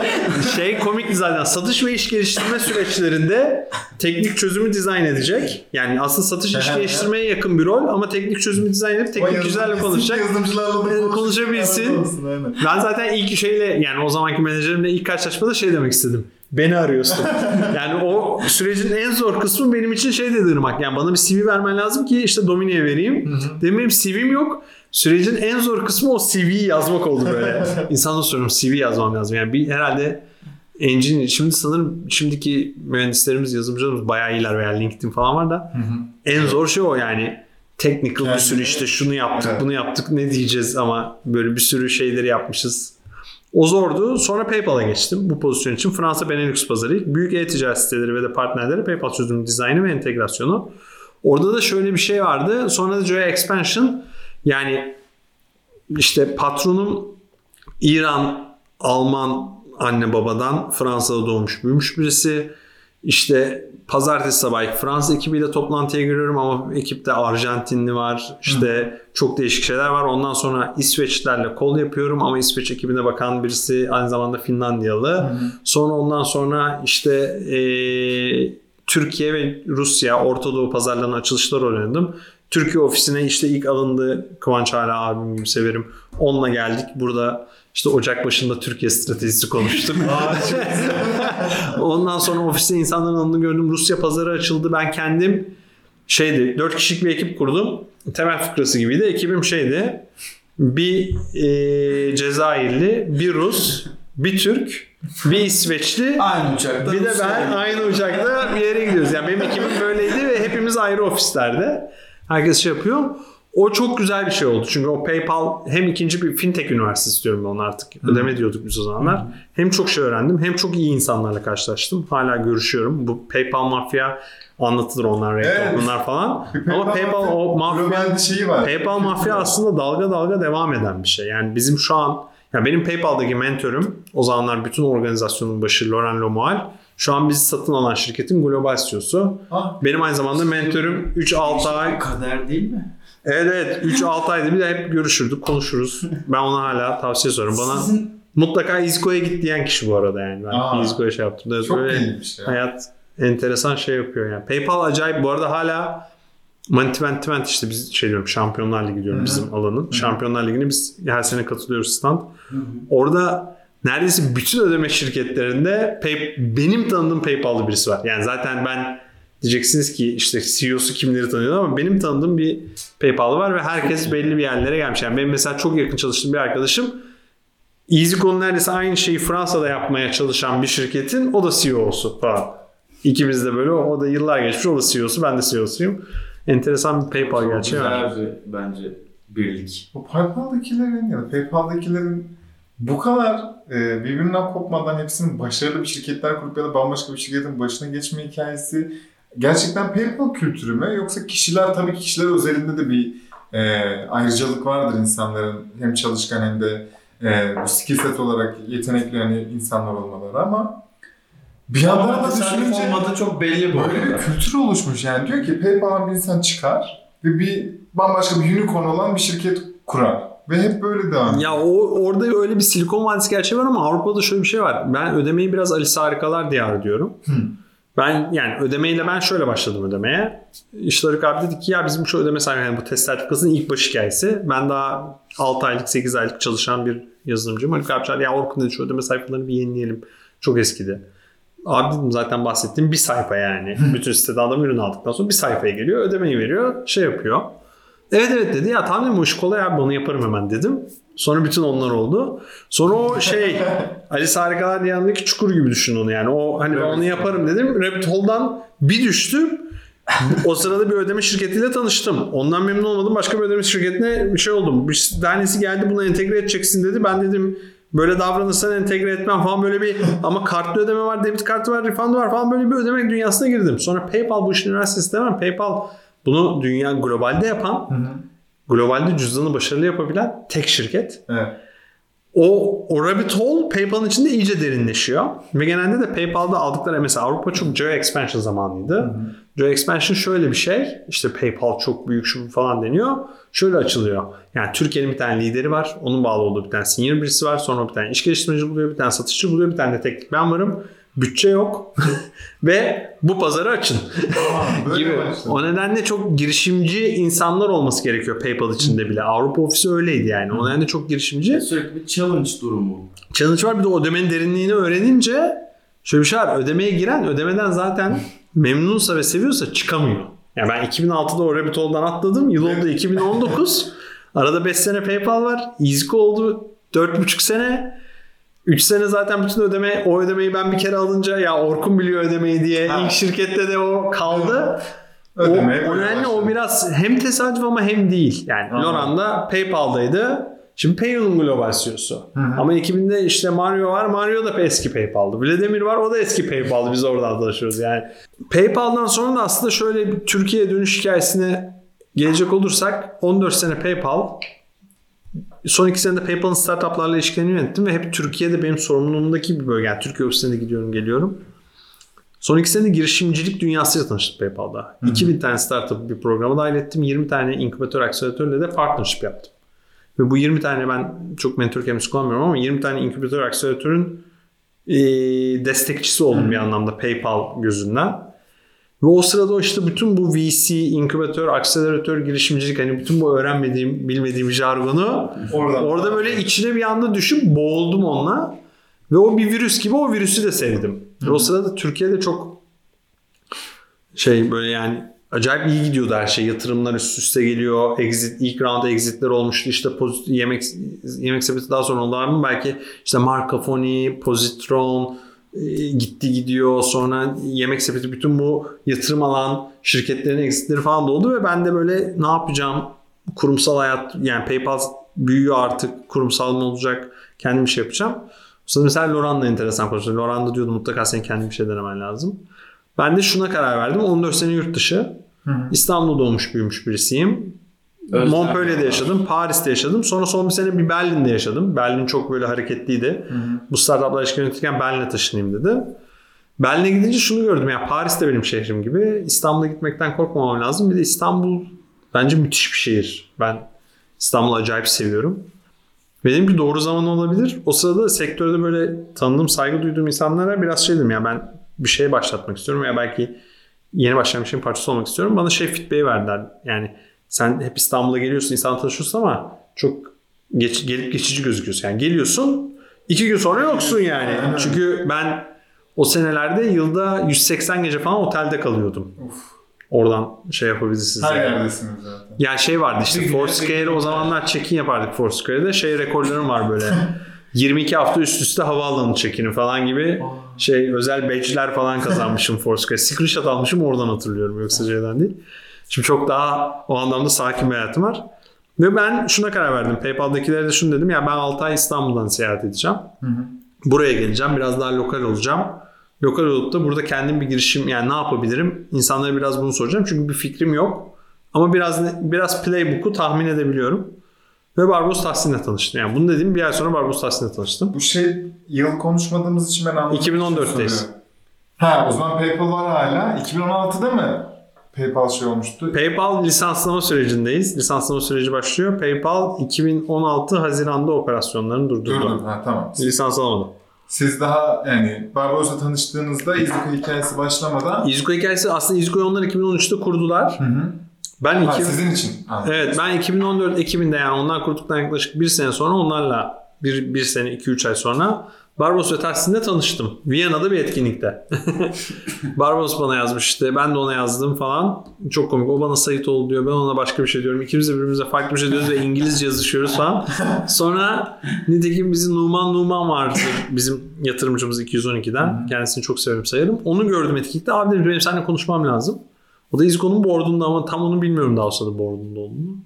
şey komik zaten. Satış ve iş geliştirme süreçlerinde teknik çözümü dizayn edecek. Yani aslında satış iş geliştirmeye yakın bir rol ama teknik çözümü dizayn edip teknik yüzlerle konuşacak. [laughs] Yazılımcılarla konuşacak. konuşabilsin. Ben zaten ilk şeyle yani o zamanki menajerimle ilk karşılaşmada şey demek istedim. Beni arıyorsun. [laughs] yani o sürecin en zor kısmı benim için şey dedi Irmak. Yani bana bir CV vermen lazım ki işte Domine'ye vereyim. Dedim benim CV'm yok. Sürecin en zor kısmı o CV'yi yazmak oldu böyle. [laughs] İnsanlara soruyorum CV yazmam lazım. Yani bir herhalde engine şimdi sanırım şimdiki mühendislerimiz, yazılımcılarımız bayağı iyiler veya LinkedIn falan var da en zor şey o yani technical bir Yani- sürü işte şunu yaptık Evet. bunu yaptık ne diyeceğiz ama böyle bir sürü şeyleri yapmışız. O zordu. Sonra PayPal'a geçtim bu pozisyon için. Fransa Benelux pazarı. Büyük e-ticaret siteleri ve de partnerleri PayPal çözümü dizaynı ve entegrasyonu. Orada da şöyle bir şey vardı. Sonra da Joya Expansion yani işte patronum İran, Alman anne babadan Fransa'da doğmuş büyümüş birisi. İşte pazartesi sabah Fransa ekibiyle toplantıya giriyorum ama ekipte Arjantinli var. İşte çok değişik şeyler var. Ondan sonra İsveçlerle kol yapıyorum ama İsveç ekibine bakan birisi aynı zamanda Finlandiyalı. Sonra ondan sonra işte eee, Türkiye ve Rusya Orta Doğu pazarlarının açılışları oynadım. Türkiye ofisine işte ilk alındı Kıvanç hala abim gibi severim. Onunla geldik. Burada işte Ocak başında Türkiye stratejisi konuştuk. [laughs] Ondan sonra ofiste insanların alındığını gördüm. Rusya pazarı açıldı. Ben kendim şeydi 4 kişilik bir ekip kurdum. Temel fıkrası gibiydi. Ekibim şeydi. Bir e, Cezayirli, bir Rus, bir Türk, bir İsveçli, Aynı uçakta. bir de ben aynı uçakta bir yere gidiyoruz. Yani benim ekibim böyleydi ve hepimiz ayrı ofislerde. Herkes şey yapıyor. O çok güzel bir şey oldu. Çünkü o PayPal hem ikinci bir fintech üniversitesi diyorum ben ona artık. Ödeme diyorduk biz o zamanlar. Hem çok şey öğrendim hem çok iyi insanlarla karşılaştım. Hala görüşüyorum. Bu PayPal mafya anlatılır onlar Evet. bunlar falan. [laughs] Ama PayPal o mafya şeyi var. PayPal mafya aslında dalga dalga devam eden bir şey. Yani bizim şu an ya benim PayPal'daki mentorum o zamanlar bütün organizasyonun başı Laurent Lomual. Şu an bizi satın alan şirketin global CEO'su. Ah, Benim aynı zamanda mentorum 3-6 ay. Kader değil mi? Evet evet 3-6 ayda bir de hep görüşürdük konuşuruz. Ben ona hala tavsiye soruyorum. Bana Sizin mutlaka İzko'ya git diyen kişi bu arada yani. Ben. İzko'ya şey yaptım. Evet, çok böyle ya. hayat enteresan şey yapıyor yani. PayPal acayip bu arada hala Management işte biz şey diyorum Şampiyonlar Ligi diyorum Hı-hı. bizim alanın. Hı-hı. Şampiyonlar Ligi'ne biz her sene katılıyoruz stand. Orada neredeyse bütün ödeme şirketlerinde pay, benim tanıdığım PayPal'lı birisi var. Yani zaten ben diyeceksiniz ki işte CEO'su kimleri tanıyor ama benim tanıdığım bir PayPal'lı var ve herkes belli bir yerlere gelmiş. Yani benim mesela çok yakın çalıştığım bir arkadaşım EasyGo'nun neredeyse aynı şeyi Fransa'da yapmaya çalışan bir şirketin o da CEO'su falan. İkimiz de böyle o da yıllar geçmiş o da CEO'su ben de CEO'suyum. Enteresan bir PayPal gerçeği var. Güzel bir bence birlik. Bu PayPal'dakilerin ya da PayPal'dakilerin bu kadar e, birbirinden kopmadan hepsinin başarılı bir şirketler kurup ya da bambaşka bir şirketin başına geçme hikayesi gerçekten PayPal kültürü mü? Yoksa kişiler tabii ki kişiler özelinde de bir e, ayrıcalık vardır insanların hem çalışkan hem de e, bu skill set olarak yetenekli yani insanlar olmaları ama bir yandan da düşününce olmadığı çok belli bu Böyle bir kültür oluşmuş yani. Diyor ki PayPal'dan bir insan çıkar ve bir bambaşka bir unicorn olan bir şirket kurar. Ve hep böyle devam ediyor. Ya o orada öyle bir Silikon Vadisi gerçeği var ama Avrupa'da şöyle bir şey var. Ben ödemeyi biraz Alice Harikalar diyarı diyorum. Hı. Ben yani ödemeyle ben şöyle başladım ödemeye. İşte abi dedi ki ya bizim şu ödeme sahibi yani bu test sertifikasının ilk baş hikayesi. Ben daha 6 aylık 8 aylık çalışan bir yazılımcıyım. Haluk abi çağırdı ya Orkun dedi şu ödeme sayfalarını bir yenileyelim. Çok eskidi. Abi dedim zaten bahsettiğim bir sayfa yani. Bütün sitede adam ürün aldıktan sonra bir sayfaya geliyor. Ödemeyi veriyor. Şey yapıyor. Evet evet dedi ya tamam dedim o iş kolay abi onu yaparım hemen dedim. Sonra bütün onlar oldu. Sonra o şey [laughs] Alice Harikalar yanındaki çukur gibi düşün onu yani. O hani ben onu yaparım dedim. Rabbit Hole'dan bir düştüm. o sırada bir ödeme şirketiyle tanıştım. Ondan memnun olmadım. Başka bir ödeme şirketine bir şey oldum. Bir tanesi geldi bunu entegre edeceksin dedi. Ben dedim böyle davranırsan entegre etmem falan böyle bir ama kartlı ödeme var, debit kartı var, refund var falan böyle bir ödeme dünyasına girdim. Sonra PayPal bu işin üniversitesi demem. PayPal bunu dünya globalde yapan, Hı hı. globalde cüzdanı başarılı yapabilen tek şirket. Evet. O, o rabbit hole PayPal'ın içinde iyice derinleşiyor. Ve genelde de PayPal'da aldıkları mesela Avrupa çok geo expansion zamanıydı. Geo expansion şöyle bir şey. İşte PayPal çok büyük şu falan deniyor. Şöyle açılıyor. Yani Türkiye'nin bir tane lideri var. Onun bağlı olduğu bir tane senior birisi var. Sonra bir tane iş geliştirmeci buluyor. Bir tane satışçı buluyor. Bir tane de teknik ben varım. Bütçe yok. [laughs] Ve bu pazarı açın. Aa, gibi. başladı. O nedenle çok girişimci insanlar olması gerekiyor PayPal içinde bile. Avrupa ofisi öyleydi yani. O nedenle çok girişimci. Sürekli bir challenge durumu. Challenge var bir de ödemenin derinliğini öğrenince şöyle bir şey var. Ödemeye giren ödemeden zaten memnunsa ve seviyorsa çıkamıyor. Yani ben 2006'da o Rabbit Hole'dan atladım. Yıl oldu 2019. [laughs] Arada 5 sene PayPal var. Easyco oldu 4,5 sene. 3 sene zaten bütün ödeme, o ödemeyi ben bir kere alınca ya Orkun biliyor ödemeyi diye Ha. ilk şirkette de o kaldı. Ödemeye o, nedenle o biraz hem tesadüf ama hem değil. Yani Anladım. Loran da PayPal'daydı. Şimdi Paypal'ın global CEO'su. Ama ekibinde işte Mario var. Mario da eski PayPal'dı. Vladimir var. O da eski PayPal'dı. Biz oradan tanışıyoruz yani. PayPal'dan sonra da aslında şöyle bir Türkiye dönüş hikayesine gelecek olursak 14 sene PayPal Son iki senede PayPal'ın startuplarla ilişkilerini yönettim ve hep Türkiye'de benim sorumluluğumdaki bir bölge. Yani Türkiye ofisine gidiyorum geliyorum. Son iki senede girişimcilik dünyasıyla tanıştım PayPal'da. 2000 tane startup bir programa dahil ettim. 20 tane inkübatör akseleratörle de partnership yaptım. Ve bu 20 tane ben çok mentor kelimesi kullanmıyorum ama 20 tane inkübatör akseleratörün e, destekçisi oldum bir anlamda PayPal gözünden. Ve o sırada işte bütün bu VC, inkübatör, akseleratör, girişimcilik hani bütün bu öğrenmediğim, bilmediğim jargonu Oradan. orada böyle içine bir anda düşüp boğuldum onunla. Ve o bir virüs gibi o virüsü de sevdim. Ve o sırada Türkiye'de çok şey böyle yani acayip iyi gidiyordu her şey. Yatırımlar üst üste geliyor. Exit, ilk round exitler olmuştu. İşte pozit, yemek yemek sepeti daha sonra oldu ama belki işte Markafoni, Positron gitti gidiyor. Sonra yemek sepeti bütün bu yatırım alan şirketlerin exitleri falan da oldu ve ben de böyle ne yapacağım? Kurumsal hayat yani PayPal büyüyor artık. Kurumsal mı olacak? Kendim bir şey yapacağım. Mesela Loran'la enteresan konuştu. Loran da diyordu mutlaka senin kendi bir şey denemen lazım. Ben de şuna karar verdim. 14 sene yurt dışı. İstanbul'da doğmuş büyümüş birisiyim. Özlem Montpellier'de yaşadım. Paris'te yaşadım. Sonra son bir sene bir Berlin'de yaşadım. Berlin çok böyle hareketliydi. Bu startuplar ilişki yönetirken Berlin'e taşınayım dedim. Berlin'e gidince şunu gördüm ya Paris de benim şehrim gibi. İstanbul'a gitmekten korkmamam lazım. Bir de İstanbul bence müthiş bir şehir. Ben İstanbul'u acayip seviyorum. Benim ki doğru zaman olabilir. O sırada sektörde böyle tanıdığım, saygı duyduğum insanlara biraz şey dedim ya ben bir şey başlatmak istiyorum veya belki yeni başlayan bir şeyin parçası olmak istiyorum. Bana şey feedback'i verdiler. Yani sen hep İstanbul'a geliyorsun, insan tanışıyorsun ama çok geç, gelip geçici gözüküyorsun. Yani geliyorsun, iki gün sonra yoksun yani. Çünkü ben o senelerde yılda 180 gece falan otelde kalıyordum. Oradan şey yapabilirsiniz. Her yani. yerdesiniz zaten. Yani şey vardı işte Foursquare o zamanlar check-in yapardık Foursquare'de. Şey rekorlarım var böyle. [laughs] 22 hafta üst üste havaalanı check-in'i falan gibi şey özel badge'ler falan kazanmışım Foursquare. Screenshot almışım oradan hatırlıyorum yoksa şeyden değil. Şimdi çok daha o anlamda sakin bir hayatım var. Ve ben şuna karar verdim. PayPal'dakilere de şunu dedim. Ya ben 6 ay İstanbul'dan seyahat edeceğim. Buraya geleceğim. Biraz daha lokal olacağım. Lokal olup da burada kendim bir girişim yani ne yapabilirim? İnsanlara biraz bunu soracağım. Çünkü bir fikrim yok. Ama biraz biraz playbook'u tahmin edebiliyorum. Ve Barbaros Tahsin'le tanıştım. Yani bunu dediğim bir ay sonra Barbaros Tahsin'le tanıştım. Bu şey yıl konuşmadığımız için ben anladım. 2014'teyiz. Ha o zaman PayPal var hala. 2016'da mı PayPal şey olmuştu? PayPal lisanslama sürecindeyiz. Lisanslama süreci başlıyor. PayPal 2016 Haziran'da operasyonlarını durdurdu. Durdu. Ha tamam. Lisans alamadı. Siz daha yani Barbaros'la tanıştığınızda İzmir hikayesi başlamadan Izuku hikayesi aslında Izuku'yu onlar 2013'te kurdular. Hı hı. Ben Ha, iki, sizin için. Anladım. evet ben 2014 Ekim'inde yani onlar kurduktan yaklaşık bir sene sonra onlarla bir, bir sene 2-3 ay sonra Barbaros ve Tahsin'le tanıştım. Viyana'da bir etkinlikte. [laughs] Barbaros bana yazmış işte ben de ona yazdım falan. Çok komik. O bana Sait ol diyor. Ben ona başka bir şey diyorum. İkimiz de birbirimize farklı bir şey diyoruz ve İngilizce yazışıyoruz falan. [laughs] Sonra nitekim bizim Numan Numan vardı. Bizim yatırımcımız 212'den. Kendisini çok severim sayarım. Onu gördüm etkinlikte. Abi dedim benim seninle konuşmam lazım. O da İzgo'nun board'unda ama tam onu bilmiyorum daha sırada board'unda olduğunu.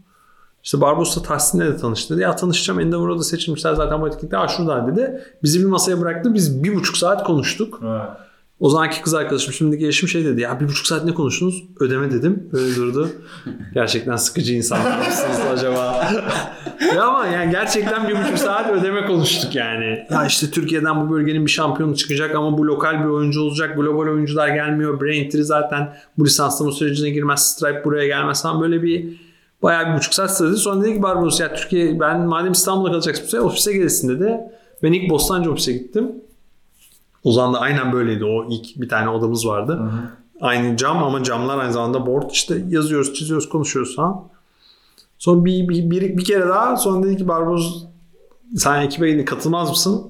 İşte Barbos'la Tahsin'le de tanıştı dedi. Ya tanışacağım Endeavor'da da seçilmişler zaten bu etkinlikte. Aa şurada dedi. Bizi bir masaya bıraktı. Biz bir buçuk saat konuştuk. Ha. O zamanki kız arkadaşım şimdiki eşim şey dedi. Ya bir buçuk saat ne konuştunuz? Ödeme dedim. Böyle durdu. [laughs] Gerçekten sıkıcı insanlar mısınız acaba? [laughs] ya ama yani gerçekten bir buçuk saat ödeme konuştuk yani. Ya işte Türkiye'den bu bölgenin bir şampiyonu çıkacak ama bu lokal bir oyuncu olacak. Global oyuncular gelmiyor. Braintree zaten bu lisanslama sürecine girmez. Stripe buraya gelmez falan böyle bir bayağı bir buçuk saat sürdü. Sonra dedi ki Barbaros ya Türkiye ben madem İstanbul'da kalacaksın bu sefer ofise gelirsin dedi. Ben ilk Bostancı ofise gittim. O zaman da aynen böyleydi. O ilk bir tane odamız vardı. Aynı cam ama camlar aynı zamanda board. İşte yazıyoruz, çiziyoruz, konuşuyoruz falan. Sonra bir, bir, bir, bir kere daha sonra dedi ki Barbaros sen ekibe katılmaz mısın?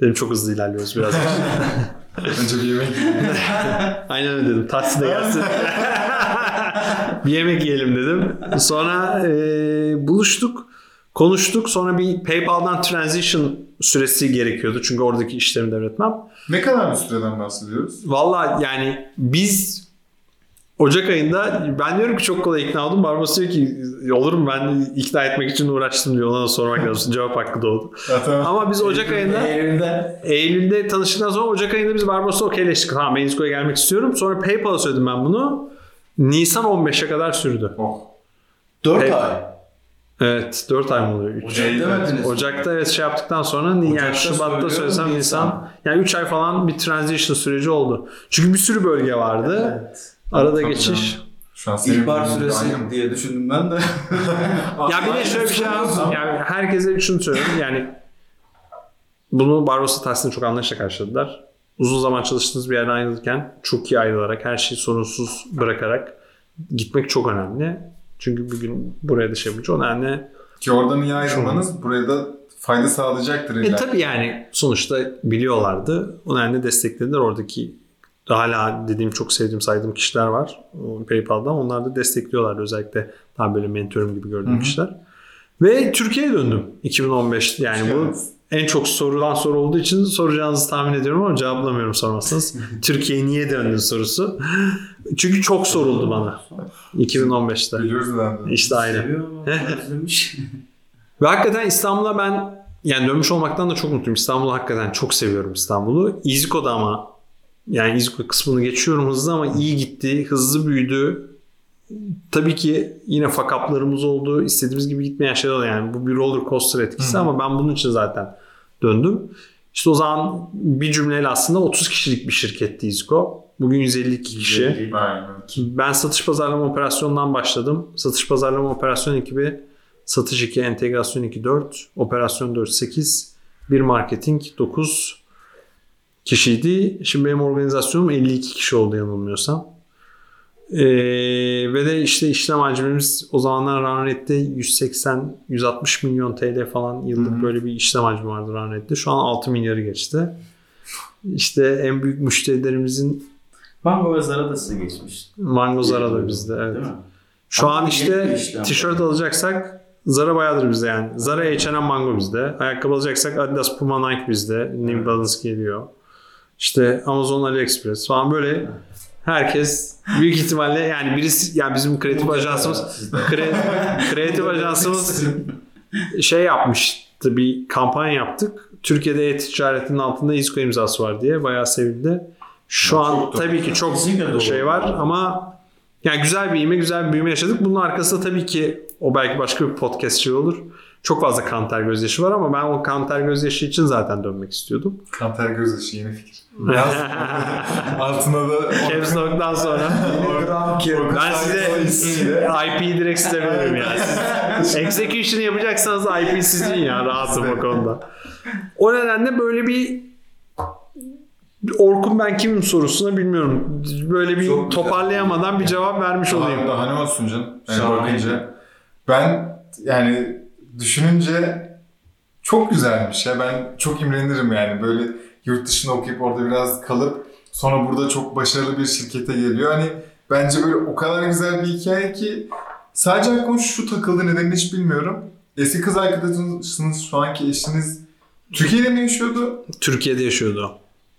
Dedim çok hızlı ilerliyoruz biraz. [laughs] Önce bir yemek. [laughs] Aynen öyle dedim. Tahsin de gelsin. [laughs] bir yemek yiyelim dedim. Sonra e, buluştuk. Konuştuk. Sonra bir PayPal'dan transition süresi gerekiyordu. Çünkü oradaki işlerimi devretmem. ne kadar bir süreden bahsediyoruz? Valla yani biz Ocak ayında ben diyorum ki çok kolay ikna oldum. Barbaros diyor ki olur mu ben ikna etmek için uğraştım diyor. Ona da sormak lazım. [laughs] Cevap hakkı doğdu. Ama biz Ocak ayında Eylül'de Eylül'de tanıştıktan sonra Ocak ayında biz Barbaros'la okeyleştik. Tamam ben İsko'ya gelmek istiyorum. Sonra PayPal'a söyledim ben bunu. Nisan 15'e kadar sürdü. Oh. 4 Peki. ay. Evet 4 ay mı oluyor? 3. Ocak demediniz. Ocak'ta evet şey yaptıktan sonra yani Ocak'ta Şubat'ta söylüyorum, söylesem Nisan. Nisan. Yani 3 ay falan bir transition süreci oldu. Çünkü bir sürü bölge vardı. Evet. Arada Tabii geçiş. canım. Şu an İhbar süresi diye düşündüm ben de. [laughs] Ya bir de şöyle bir şey var. Yani herkese şunu söyleyeyim. Yani bunu Barbaros'la Tahsin'le çok anlayışla karşıladılar. Uzun zaman çalıştığınız bir yerden ayrılırken çok iyi ayrılarak, her şeyi sorunsuz bırakarak gitmek çok önemli. Çünkü bir gün buraya da şey yapınca o nedenle Ki oradan iyi ayrılmanız buraya da fayda sağlayacaktır E illa. tabii yani sonuçta biliyorlardı. O nedenle desteklediler. Oradaki hala dediğim çok sevdiğim saydığım kişiler var. O PayPal'dan. Onlar da destekliyorlardı. Özellikle daha böyle mentorum gibi gördüğüm Hı hı. kişiler. Ve Türkiye'ye döndüm 2015. Yani bu Evet. en çok sorulan soru olduğu için soracağınızı tahmin ediyorum ama cevaplamıyorum sormazsanız. [laughs] Türkiye'ye niye döndün sorusu. Çünkü çok soruldu bana 2015'te. Biliyoruz zaten. İşte aynı. Ve hakikaten İstanbul'a ben yani dönmüş olmaktan da çok mutluyum. İstanbul'u hakikaten çok seviyorum İstanbul'u. İziko'da ama yani İziko kısmını geçiyorum hızlı ama iyi gitti. Hızlı büyüdü. Tabii ki yine fakaplarımız oldu. İstediğimiz gibi gitmeyen şeyler oldu. Yani bu bir roller coaster etkisi ama ben bunun için zaten döndüm. İşte o zaman bir cümleyle aslında 30 kişilik bir şirketti İziko. Bugün 152 kişi. Ben satış pazarlama operasyonundan başladım. Satış pazarlama operasyon ekibi satış 2, entegrasyon 2, 4, operasyon 4, 8, bir marketing 9, kişiydi. Şimdi benim organizasyonum 52 kişi oldu yanılmıyorsam. Ee, ve de işte işlem hacmimiz o zamanlar Runrate'de 180-160 milyon TL falan yıllık Hı hı. böyle bir işlem hacmi vardı Runrate'de. Şu an 6 milyarı geçti. İşte en büyük müşterilerimizin Mango ve Zara da size geçmiş. Mango Zara da bizde. Evet. Değil mi? Şu Ama an işte tişört alacaksak Zara bayağıdır bizde yani. Zara, H&M, Mango bizde. Ayakkabı alacaksak Adidas, Puma, Nike bizde. New Balance geliyor. İşte Amazon, AliExpress falan böyle herkes büyük ihtimalle yani birisi yani bizim kreatif ajansımız kre, kreatif [laughs] ajansımız şey yapmıştı bir kampanya yaptık. Türkiye'de e-ticaretinin altında İSKO imzası var diye bayağı sevildi. Şu Ya an doğru. tabii ki çok Kesinlikle doğru. şey var ama yani güzel bir ivme, güzel bir büyüme yaşadık. Bunun arkasında tabii ki o belki başka bir podcast şey olur. Çok fazla kanter gözyaşı var ama ben o kanter gözyaşı için zaten dönmek istiyordum. Kanter gözyaşı yeni fikir. Yaz. [laughs] Altına da Caps Lock'tan sonra ben size IP'yi direkt veririm yani. Execution yapacaksanız IP sizin ya rahatım o konuda. O nedenle böyle bir Orkun ben kimim sorusuna bilmiyorum. Böyle bir Çok güzel. toparlayamadan bir cevap vermiş olayım. Daha, daha ne olsun canım? Yani bakınca. Ben yani düşününce çok güzelmiş ya. Ben çok imrenirim yani. Böyle yurt dışında okuyup orada biraz kalıp sonra burada çok başarılı bir şirkete geliyor. Hani bence böyle o kadar güzel bir hikaye ki sadece aklıma şu takıldı nedenini hiç bilmiyorum. Eski kız arkadaşınız şu anki eşiniz Türkiye'de mi yaşıyordu? Türkiye'de yaşıyordu.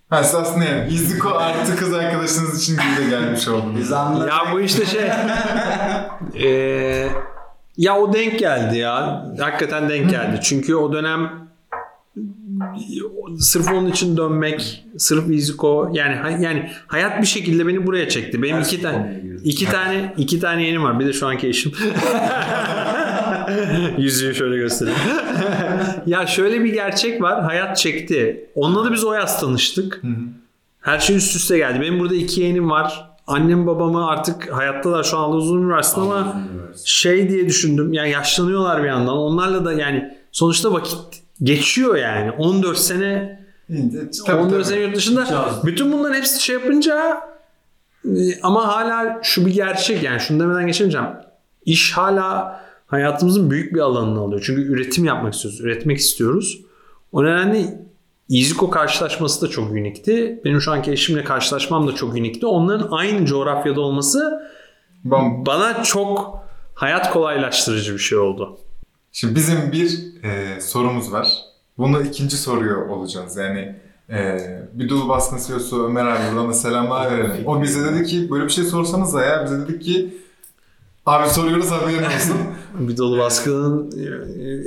Ha siz aslında yani İzdiko artı kız arkadaşınız için gibi de gelmiş oldunuz. Biz anladık. Ya bu işte şey. Eee, [laughs] ya o denk geldi ya. Hakikaten denk geldi. Çünkü o dönem sırf onun için dönmek, sırf Iziko yani yani hayat bir şekilde beni buraya çekti. Benim iki tane iki tane iki tane yeğenim var. Bir de şu anki eşim. [laughs] Yüzüğü şöyle göstereyim. ya şöyle bir gerçek var. Hayat çekti. Onunla da biz o yaz tanıştık. Her şey üst üste geldi. Benim burada iki yeğenim var. Annem babamı artık hayattalar şu an uzun üniversite ama şey diye düşündüm. Yani yaşlanıyorlar bir yandan. Onlarla da yani sonuçta vakit geçiyor yani. 14 sene Tabii, 14 tabii. sene yurt dışında. Bütün bunların hepsi şey yapınca e, ama hala şu bir gerçek yani şunu demeden geçemeyeceğim. İş hala hayatımızın büyük bir alanını alıyor. Çünkü üretim yapmak istiyoruz. Üretmek istiyoruz. O nedenle İziko karşılaşması da çok unikti. Benim şu anki eşimle karşılaşmam da çok unikti. Onların aynı coğrafyada olması Ben- bana çok hayat kolaylaştırıcı bir şey oldu. Şimdi bizim bir e, sorumuz var. Bunu ikinci soruyor olacağız. Yani e, bir dul baskın CEO'su Ömer abi buradan da selamlar verelim. O bize dedi ki böyle bir şey sorsanız da ya bize dedik ki abi soruyoruz haberin olsun. [laughs] Bir dolu baskının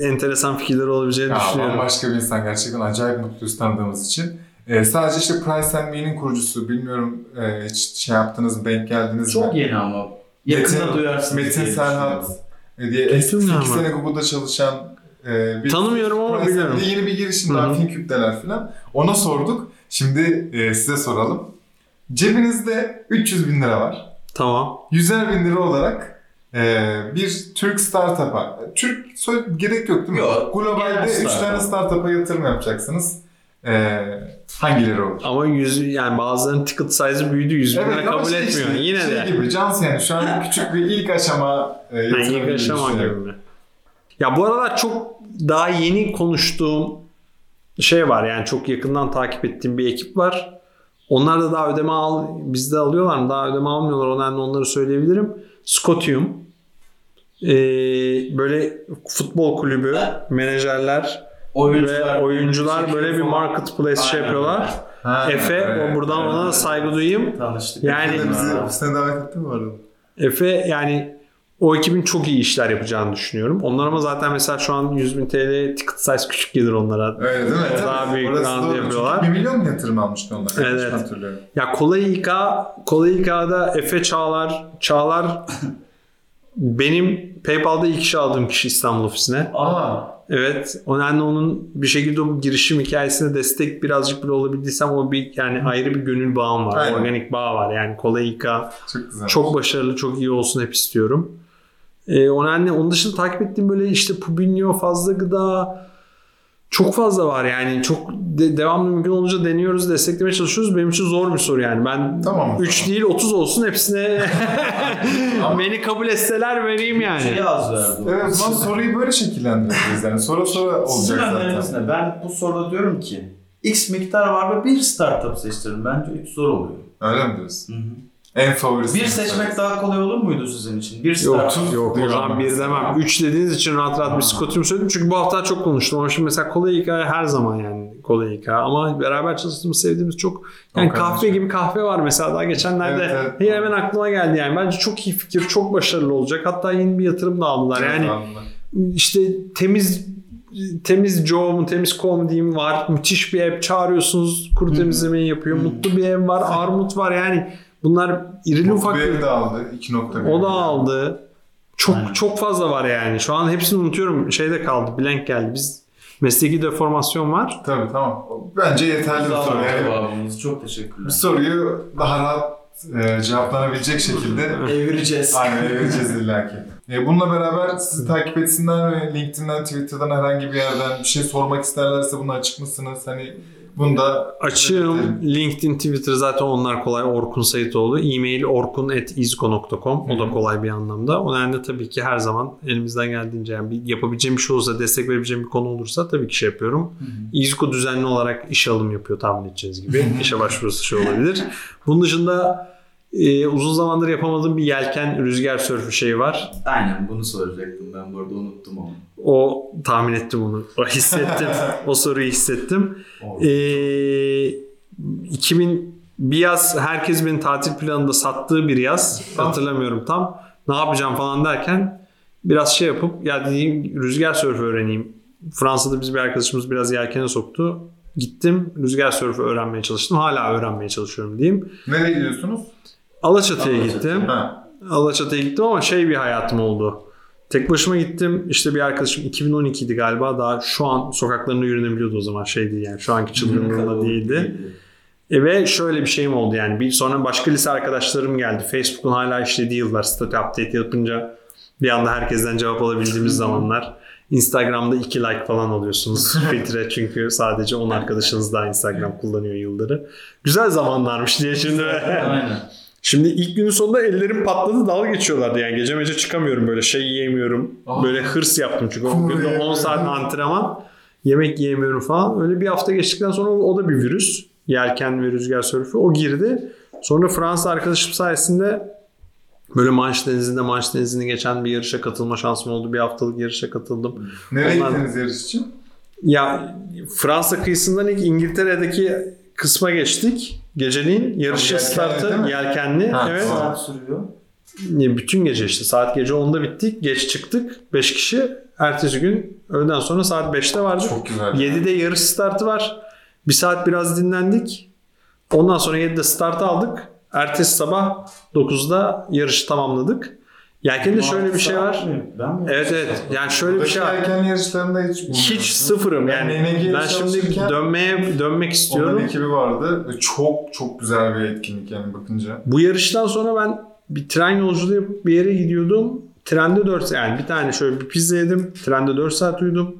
e, enteresan fikirleri olabileceğini ya düşünüyorum. bambaşka bir insan gerçekten acayip mutluyuz tanıdığımız için. E, sadece işte Price and Me'nin kurucusu bilmiyorum e, hiç şey yaptınız mı denk geldiniz Çok mi? yeni ama. Yakında Metin- duyarsınız. Metin Serhat e, diye eski Metin iki ama. sene Google'da çalışan e, bir Tanımıyorum ama Price and biliyorum. Me'de yeni bir girişim daha. FinCube'deler falan. Ona sorduk. Şimdi e, size soralım. Cebinizde 300 bin lira var. Tamam. 100'er bin lira olarak e, bir Türk startup'a, Türk gerek yok değil mi? Yok, Globalde genel 3 startup. tane startup'a yatırım yapacaksınız. E, hangileri olur? Ama yüz yani bazılarının ticket size'ı büyüdü. Yüz bin lira ama kabul şey etmiyor. işte, Yine şey de. gibi Cans yani şu an küçük bir ilk aşama e, Yani yatırım ilk aşama gibi? Ya bu aralar çok daha yeni konuştuğum şey var. Yani çok yakından takip ettiğim bir ekip var. Onlar da daha ödeme al, bizde alıyorlar mı? Daha ödeme almıyorlar. O nedenle onları söyleyebilirim. Scotium. Ee, böyle futbol kulübü, menajerler Oyuncular, ve oyuncular böyle bir falan. marketplace şey yapıyorlar. Ha, Efe, evet, o buradan evet. ona saygı duyayım. Tanıştık. Yani- Efe de bizi ofisine davet etti mi arada? Efe yani o ekibin çok iyi işler yapacağını düşünüyorum. Onlar ama zaten mesela şu an 100 bin TL ticket size küçük gelir onlara. Öyle değil mi? Daha Tabii. büyük Orası round doğru. yapıyorlar. Çünkü 1 milyon mu yatırım almıştı onlar? Evet. hatırlıyorum. Ya Kolay İK, Kolay İK'da Efe Çağlar, Çağlar [laughs] benim PayPal'da ilk iş aldığım kişi İstanbul ofisine. Aa, Evet. O nedenle onun bir şekilde o girişim hikayesine destek birazcık bile olabildiysem o bir yani ayrı bir gönül bağım var. Aynen. Organik bağ var. Yani Kolay İK Çok güzel. Çok başarılı, çok iyi olsun hep istiyorum. Ee, o nedenle onun dışında takip ettiğim böyle işte Pubinho, Fazla Gıda, Çok fazla var yani. Çok de- devamlı mümkün olunca deniyoruz, desteklemeye çalışıyoruz. Benim için zor bir soru yani. Ben Tamam o 3 zaman. değil 30 olsun hepsine [laughs] beni kabul etseler vereyim yani. Şey az verdi. Evet o [laughs] soruyu böyle şekillendireceğiz yani. Sonra sonra Sizin olacak zaten. Ben bu soruda diyorum ki X miktar var ve bir startup seçtirin. Bence 3 zor oluyor. Öyle mi diyorsun? Hı hı. En favorisi. Bir seçmek daha kolay olur muydu sizin için? Bir Yok, startup. yok o zaman bir demem. 3 dediğiniz için rahat rahat bir skotimi söyledim. Çünkü bu hafta çok konuştum. Ama şimdi mesela kolay hikaye her zaman yani kolay hikaye. Ama beraber çalıştığımız, sevdiğimiz çok yani O kahve şey. gibi kahve var mesela daha geçenlerde. Evet, evet. Hemen aklıma geldi yani. Bence çok iyi fikir, çok başarılı olacak. Hatta yeni bir yatırım da aldılar. Yani işte temiz temiz Joe mu temiz Co mu diyeyim var. Müthiş bir ev çağırıyorsunuz. Kuru temizlemeyi yapıyor. Mutlu bir ev var. Armut var yani. Bunlar irili ufak Ufak bir bir de aldı. 2.1. o da aldı. Çok Aynen. çok fazla var yani. Şu an hepsini unutuyorum. Şeyde kaldı. Blank geldi. Biz mesleki deformasyon var. Tabii tamam. Bence yeterli bir soru. Yani. Çok teşekkürler. bu soruyu daha rahat e, cevaplanabilecek şekilde Evireceğiz. Aynen vereceğiz illaki. E, bununla beraber sizi takip etsinler ve LinkedIn'den, Twitter'dan herhangi bir yerden bir şey sormak isterlerse bunu açık mısınız? Hani bunu da Açığım. LinkedIn, Twitter zaten onlar kolay. Orkun Sayıtoğlu. E-mail orkun.izgo.com. O da kolay bir anlamda. O nedenle tabii ki her zaman elimizden geldiğince yani bir yapabileceğim bir şey olursa, destek verebileceğim bir konu olursa tabii ki şey yapıyorum. İzgo düzenli olarak iş alım yapıyor tahmin edeceğiniz gibi. İşe başvurusu şey olabilir. Bunun dışında e, uzun zamandır yapamadığım bir yelken rüzgar sörfü şeyi var. Aynen bunu soracaktım ben bu arada unuttum onu. O tahmin ettim onu. O hissettim. [laughs] o soruyu hissettim. Ee, 2000 bir yaz herkes benim tatil planında sattığı bir yaz. Hatırlamıyorum tam. Ne yapacağım falan derken biraz şey yapıp ya dediğim rüzgar sörfü öğreneyim. Fransa'da biz bir arkadaşımız biraz yelkene soktu. Gittim rüzgar sörfü öğrenmeye çalıştım. Hala öğrenmeye çalışıyorum diyeyim. nereye gidiyorsunuz? Alaçatı'ya Alaçatı. gittim. Ha. Alaçatı'ya gittim ama şey bir hayatım oldu. Tek başıma gittim. İşte bir arkadaşım 2012'di galiba. Daha şu an sokaklarında yürünebiliyordu o zaman şey değil yani. Şu anki çılgınlığında değildi. E ve şöyle bir şeyim oldu yani. Bir sonra başka lise arkadaşlarım geldi. Facebook'un hala işlediği yıllar. Statü update yapınca bir anda herkesten cevap alabildiğimiz zamanlar. Instagram'da iki like falan alıyorsunuz [laughs] filtre çünkü sadece 10 arkadaşınız daha Instagram kullanıyor yılları. Güzel zamanlarmış diye [laughs] şimdi. Aynen. Şimdi ilk günün sonunda ellerim patladı dalga geçiyorlardı yani gece mece çıkamıyorum böyle şey yiyemiyorum. Aa. Böyle hırs yaptım çünkü o günde Kuru 10 saat antrenman yemek yiyemiyorum falan. Öyle bir hafta geçtikten sonra o, o da bir virüs. Yelken ve rüzgar sörfü o girdi. Sonra Fransa arkadaşım sayesinde böyle Manş Denizi'nde Manş Denizi'ni geçen bir yarışa katılma şansım oldu. Bir haftalık yarışa katıldım. Nereye gittiniz yarış için? Ya Fransa kıyısından ilk İngiltere'deki kısma geçtik. Geceliğin yarışı Yelkenli startı yelkenli. Ha, evet. saat sürüyor. Bütün gece işte saat gece 10'da bittik. Geç çıktık 5 kişi. Ertesi gün öğleden sonra saat 5'te vardık. Çok güzel. 7'de yarış startı var. Bir saat biraz dinlendik. Ondan sonra 7'de start aldık. Ertesi sabah 9'da yarışı tamamladık. Yelken'de şöyle bir şey var. Ben mi? Evet evet. Yani şöyle bir şey var. Erken yarışlarında hiç. Hiç sıfırım Ben yani. NNG'ye Ben şimdi dönmeye dönmek Onun istiyorum. ekibi vardı ve çok çok güzel bir etkinlik yani bakınca. Bu yarıştan sonra ben bir tren yolculuğu yapıp bir yere gidiyordum. Trende 4 yani bir tane şöyle bir pizza yedim. Trende 4 saat uyudum.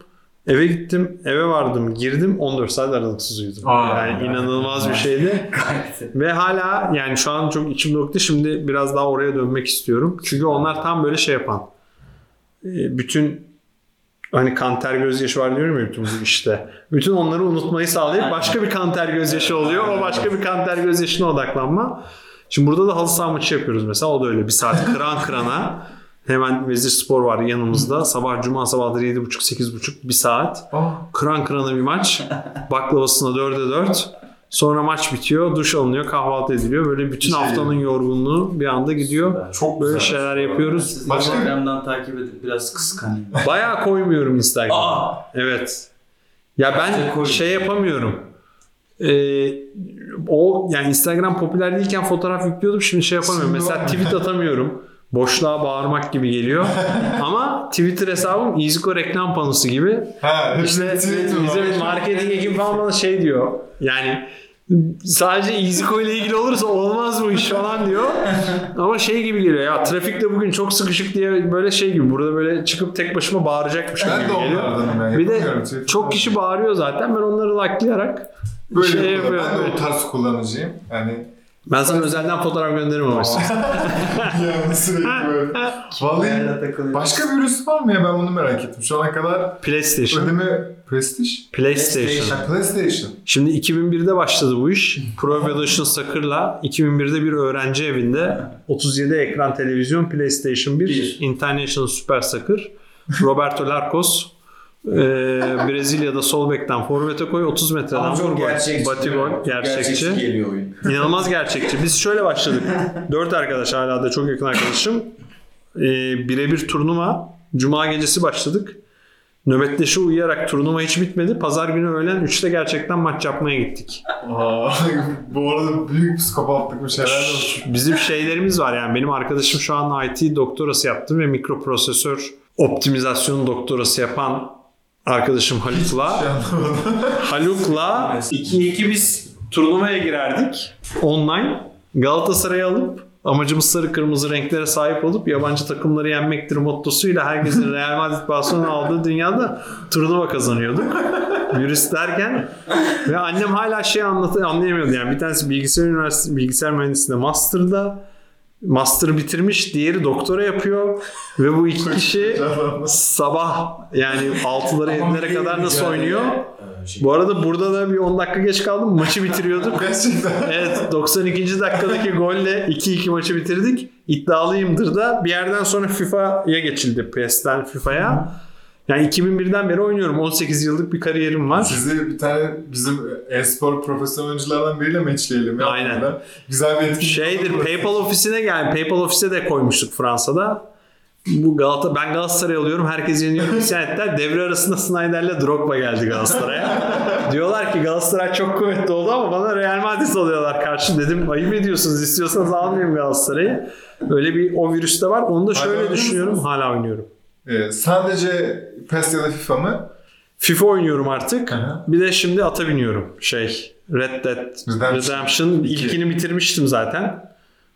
Eve gittim, eve vardım, girdim 14 saat aralıksız uyudum. Aa. yani inanılmaz bir şeydi. [laughs] Ve hala yani şu an çok içim döktü. Şimdi biraz daha oraya dönmek istiyorum. Çünkü onlar tam böyle şey yapan. e, Bütün hani kanter gözyaşı var diyorum ya bütün bu işte. Bütün onları unutmayı sağlayıp başka bir kanter gözyaşı oluyor. O başka bir kanter gözyaşına odaklanma. Şimdi burada da halı saha maçı yapıyoruz mesela. O da öyle bir saat kıran kırana. Hemen Vezir Spor var yanımızda. Sabah Cuma sabahları 7.30-8.30 bir saat. Aa, Kıran kırana bir maç. [laughs] Baklavasına 4'e 4. Sonra maç bitiyor, duş alınıyor, kahvaltı ediliyor. Böyle bütün şey haftanın yorgunluğu bir anda gidiyor. çok Böyle güzel. şeyler yapıyoruz. Başka- Instagram'dan takip edip biraz kıskanayım. [laughs] Bayağı koymuyorum Instagram'a. Evet. Ya ben şey yapamıyorum. Ee, o yani Instagram popüler değilken fotoğraf yüklüyordum. Şimdi şey yapamıyorum. Mesela tweet atamıyorum. [laughs] Boşluğa bağırmak gibi geliyor. [laughs] Ama Twitter hesabım Iziko reklam panosu gibi. Ha, İşte Twitter bizim marketing ekibi falan bana şey diyor. Yani sadece EasyCo ile ilgili olursa olmaz bu iş falan diyor. Ama şey gibi geliyor ya trafikte bugün çok sıkışık diye böyle şey gibi burada böyle çıkıp tek başıma bağıracakmış Ben gibi de geliyor. ben. Bir de. Şey- çok kişi bağırıyor zaten ben onları laklayarak Böyle şey yapıyorum. Ben de o tarz kullanıcıyım. Yani Ben sana özelden fotoğraf gönderirim ama [laughs] yani sürekli böyle. Vallahi başka bir virüs var mı ya ben bunu merak ettim. Şu ana kadar PlayStation. ödeme Prestige? PlayStation. Ha, PlayStation. Şimdi 2001'de başladı bu iş. Pro Evolution Soccer'la 2001'de bir öğrenci evinde 37 ekran televizyon PlayStation 1, Bir. International Super Soccer, Roberto Larcos, e, Brezilya'da sol bekten forvete koy 30 metreden Ama vur gerçekçi. Batı değil mi? gol. Çok Gerçekçi. geliyor oyun. [laughs] İnanılmaz gerçekçi. Biz şöyle başladık. [laughs] Dört arkadaş hala da çok yakın arkadaşım. Ee, birebir turnuva. Cuma gecesi başladık. Nöbetleşe uyuyarak turnuva hiç bitmedi. Pazar günü öğlen 3'te gerçekten maç yapmaya gittik. Aa, [laughs] bu arada büyük psikopatlık bir şeyler de. Bizim şeylerimiz var yani. Benim arkadaşım şu an IT doktorası yaptı ve mikroprosesör optimizasyon doktorası yapan arkadaşım Haluk'la. Haluk'la 2-2 biz turnuvaya girerdik online. Galatasaray'ı alıp amacımız sarı kırmızı renklere sahip olup yabancı takımları yenmektir mottosuyla herkesin [laughs] Real Madrid Barcelona aldığı dünyada turnuva kazanıyorduk. Virüs derken ve annem hala şey anlatı anlayamıyordu yani bir tanesi bilgisayar üniversitesi bilgisayar mühendisliğinde master'da master bitirmiş diğeri doktora yapıyor ve bu iki [laughs] kişi sabah yani 6'lara 7'lere kadar nasıl oynuyor? Bu arada burada da bir 10 dakika geç kaldım. Maçı bitiriyorduk. [laughs] Gerçekten. Evet 92. dakikadaki golle 2-2 maçı bitirdik. İddialıyımdır da bir yerden sonra FIFA'ya geçildi. PES'ten FIFA'ya. Yani 2001'den beri oynuyorum. 18 yıllık bir kariyerim var. Sizi bir tane bizim e-spor profesyonel oyunculardan biriyle meçleyelim. ya Aynen. burada. Güzel bir etkinlik. Şeydir olur. PayPal ofisine gel. PayPal ofise de koymuştuk Fransa'da. Bu Galata ben Galatasaray alıyorum. Herkes yeniyor [laughs] isyan ettiler. Devre arasında Snyder'le Drogba geldi Galatasaray'a. [laughs] Diyorlar ki Galatasaray çok kuvvetli oldu ama bana Real Madrid alıyorlar karşı. Dedim ayıp ediyorsunuz. İstiyorsanız almayayım Galatasaray'ı. Öyle bir o virüs de var. Onu da Hala şöyle oynuyor düşünüyorum. Hala oynuyorum. Ee, sadece PES ya da FIFA mı? FIFA oynuyorum artık. Aha. Bir de şimdi ata biniyorum. Şey Red Dead Redemption. Redemption ilkini bitirmiştim zaten.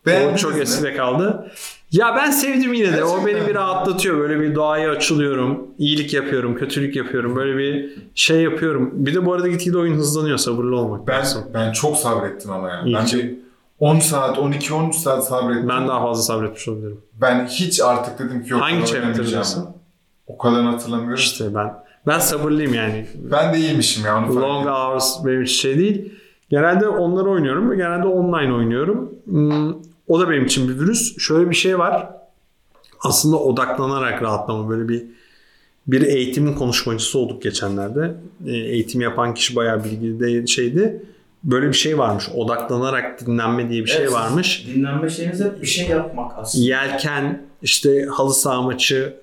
O Beğendiniz çok mi? eskide kaldı. Ya ben sevdim yine de. O Gerçekten beni bir rahatlatıyor. Böyle bir doğaya açılıyorum. iyilik yapıyorum, kötülük yapıyorum. Böyle bir şey yapıyorum. Bir de bu arada gitgide oyun hızlanıyor. Sabırlı olmak Ben, lazım. ben çok sabrettim ama yani. İyi Ben ki. Bir 10 saat, 12-13 saat sabrettim. Ben daha fazla sabretmiş olabilirim. Ben hiç artık dedim ki yok Hangi chapter'dasın? O kadar hatırlamıyorum. İşte ben ben sabırlıyım yani. Ben de iyiymişim ya onu Long hours benim için şey değil. Genelde onları oynuyorum ve genelde online oynuyorum. Hmm, o da benim için bir virüs. Şöyle bir şey var. Aslında odaklanarak rahatlama böyle bir bir eğitimin konuşmacısı olduk geçenlerde. E, Eğitim yapan kişi bayağı bilgili de şeydi. Böyle bir şey varmış. Odaklanarak dinlenme diye bir şey Evet, varmış. Dinlenme şeyiniz hep bir şey yapmak aslında. Yelken, işte halı saha maçı,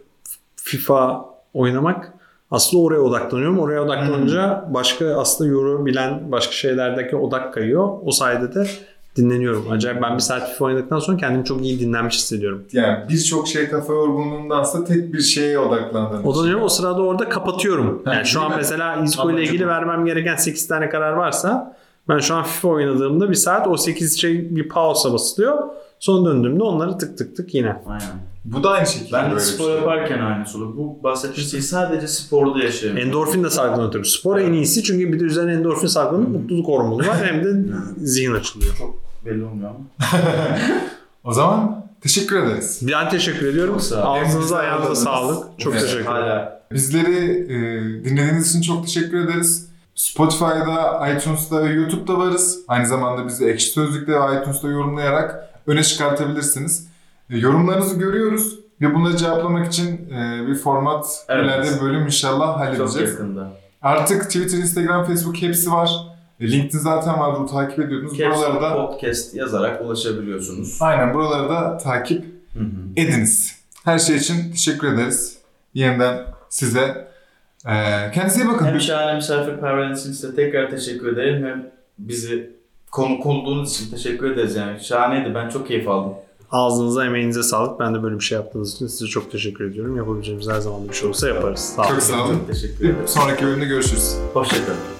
FIFA oynamak. Aslında oraya odaklanıyorum. Oraya odaklanınca başka aslında yoru bilen başka şeylerdeki odak kayıyor. O sayede de dinleniyorum. Acayip ben bir saat FIFA oynadıktan sonra kendimi çok iyi dinlenmiş hissediyorum. Yani birçok şey kafa yorgunluğundansa tek bir şeye odaklandığın için. Odanıyorum o sırada orada kapatıyorum. Ha, Yani şu değil an mi? mesela İzko ile ilgili vermem gereken 8 tane karar varsa ben şu an FIFA oynadığımda bir saat o 8 şey bir pausa basılıyor. Son döndüğümde onları tık tık tık yine. Aynen. Bu da aynı şekilde Ben de böyle spor şey. yaparken aynısı olur. Bu bahsettiğim şey sadece sporda yaşıyorum. Endorfin de salgılanıyor. Spor en iyisi çünkü bir de üzerine endorfin salgılanıp mutluluk hormonu var hem de [laughs] zihin açılıyor. Belli olmuyor ama. [laughs] O zaman teşekkür ederiz. Ben teşekkür ediyorum. Çok sağ olun. Ağzınıza ayağınıza sağlık. Çok Evet, teşekkür ederim. Hala Bizleri e, dinlediğiniz için çok teşekkür ederiz. Spotify'da, iTunes'ta ve YouTube'da varız. Aynı zamanda bizi Ekşi Sözlük'te ve iTunes'ta yorumlayarak öne çıkartabilirsiniz. E, yorumlarınızı görüyoruz ve bunları cevaplamak için e, bir format Evet. ileride bir bölüm inşallah çok halledeceğiz. yakında. Artık Twitter, Instagram, Facebook hepsi var. E, LinkedIn zaten var. Bunu takip ediyordunuz. Caps Buraları da podcast yazarak ulaşabiliyorsunuz. aynen buraları da takip Hı hı. ediniz. Her şey için teşekkür ederiz. Yeniden size. E, kendinize iyi bakın. Hem şahane misafirperverliğiniz için size tekrar teşekkür ederim. Hem bizi konuk olduğunuz için teşekkür ederiz yani. Şahaneydi. Ben çok keyif aldım. Ağzınıza emeğinize sağlık. Ben de böyle bir şey yaptığınız için size çok teşekkür ediyorum. Yapabileceğimiz her zaman bir şey olursa yaparız. Sağ olun. Çok sağ olun. Çok teşekkür ederim. Sonraki bölümde görüşürüz. Hoşçakalın.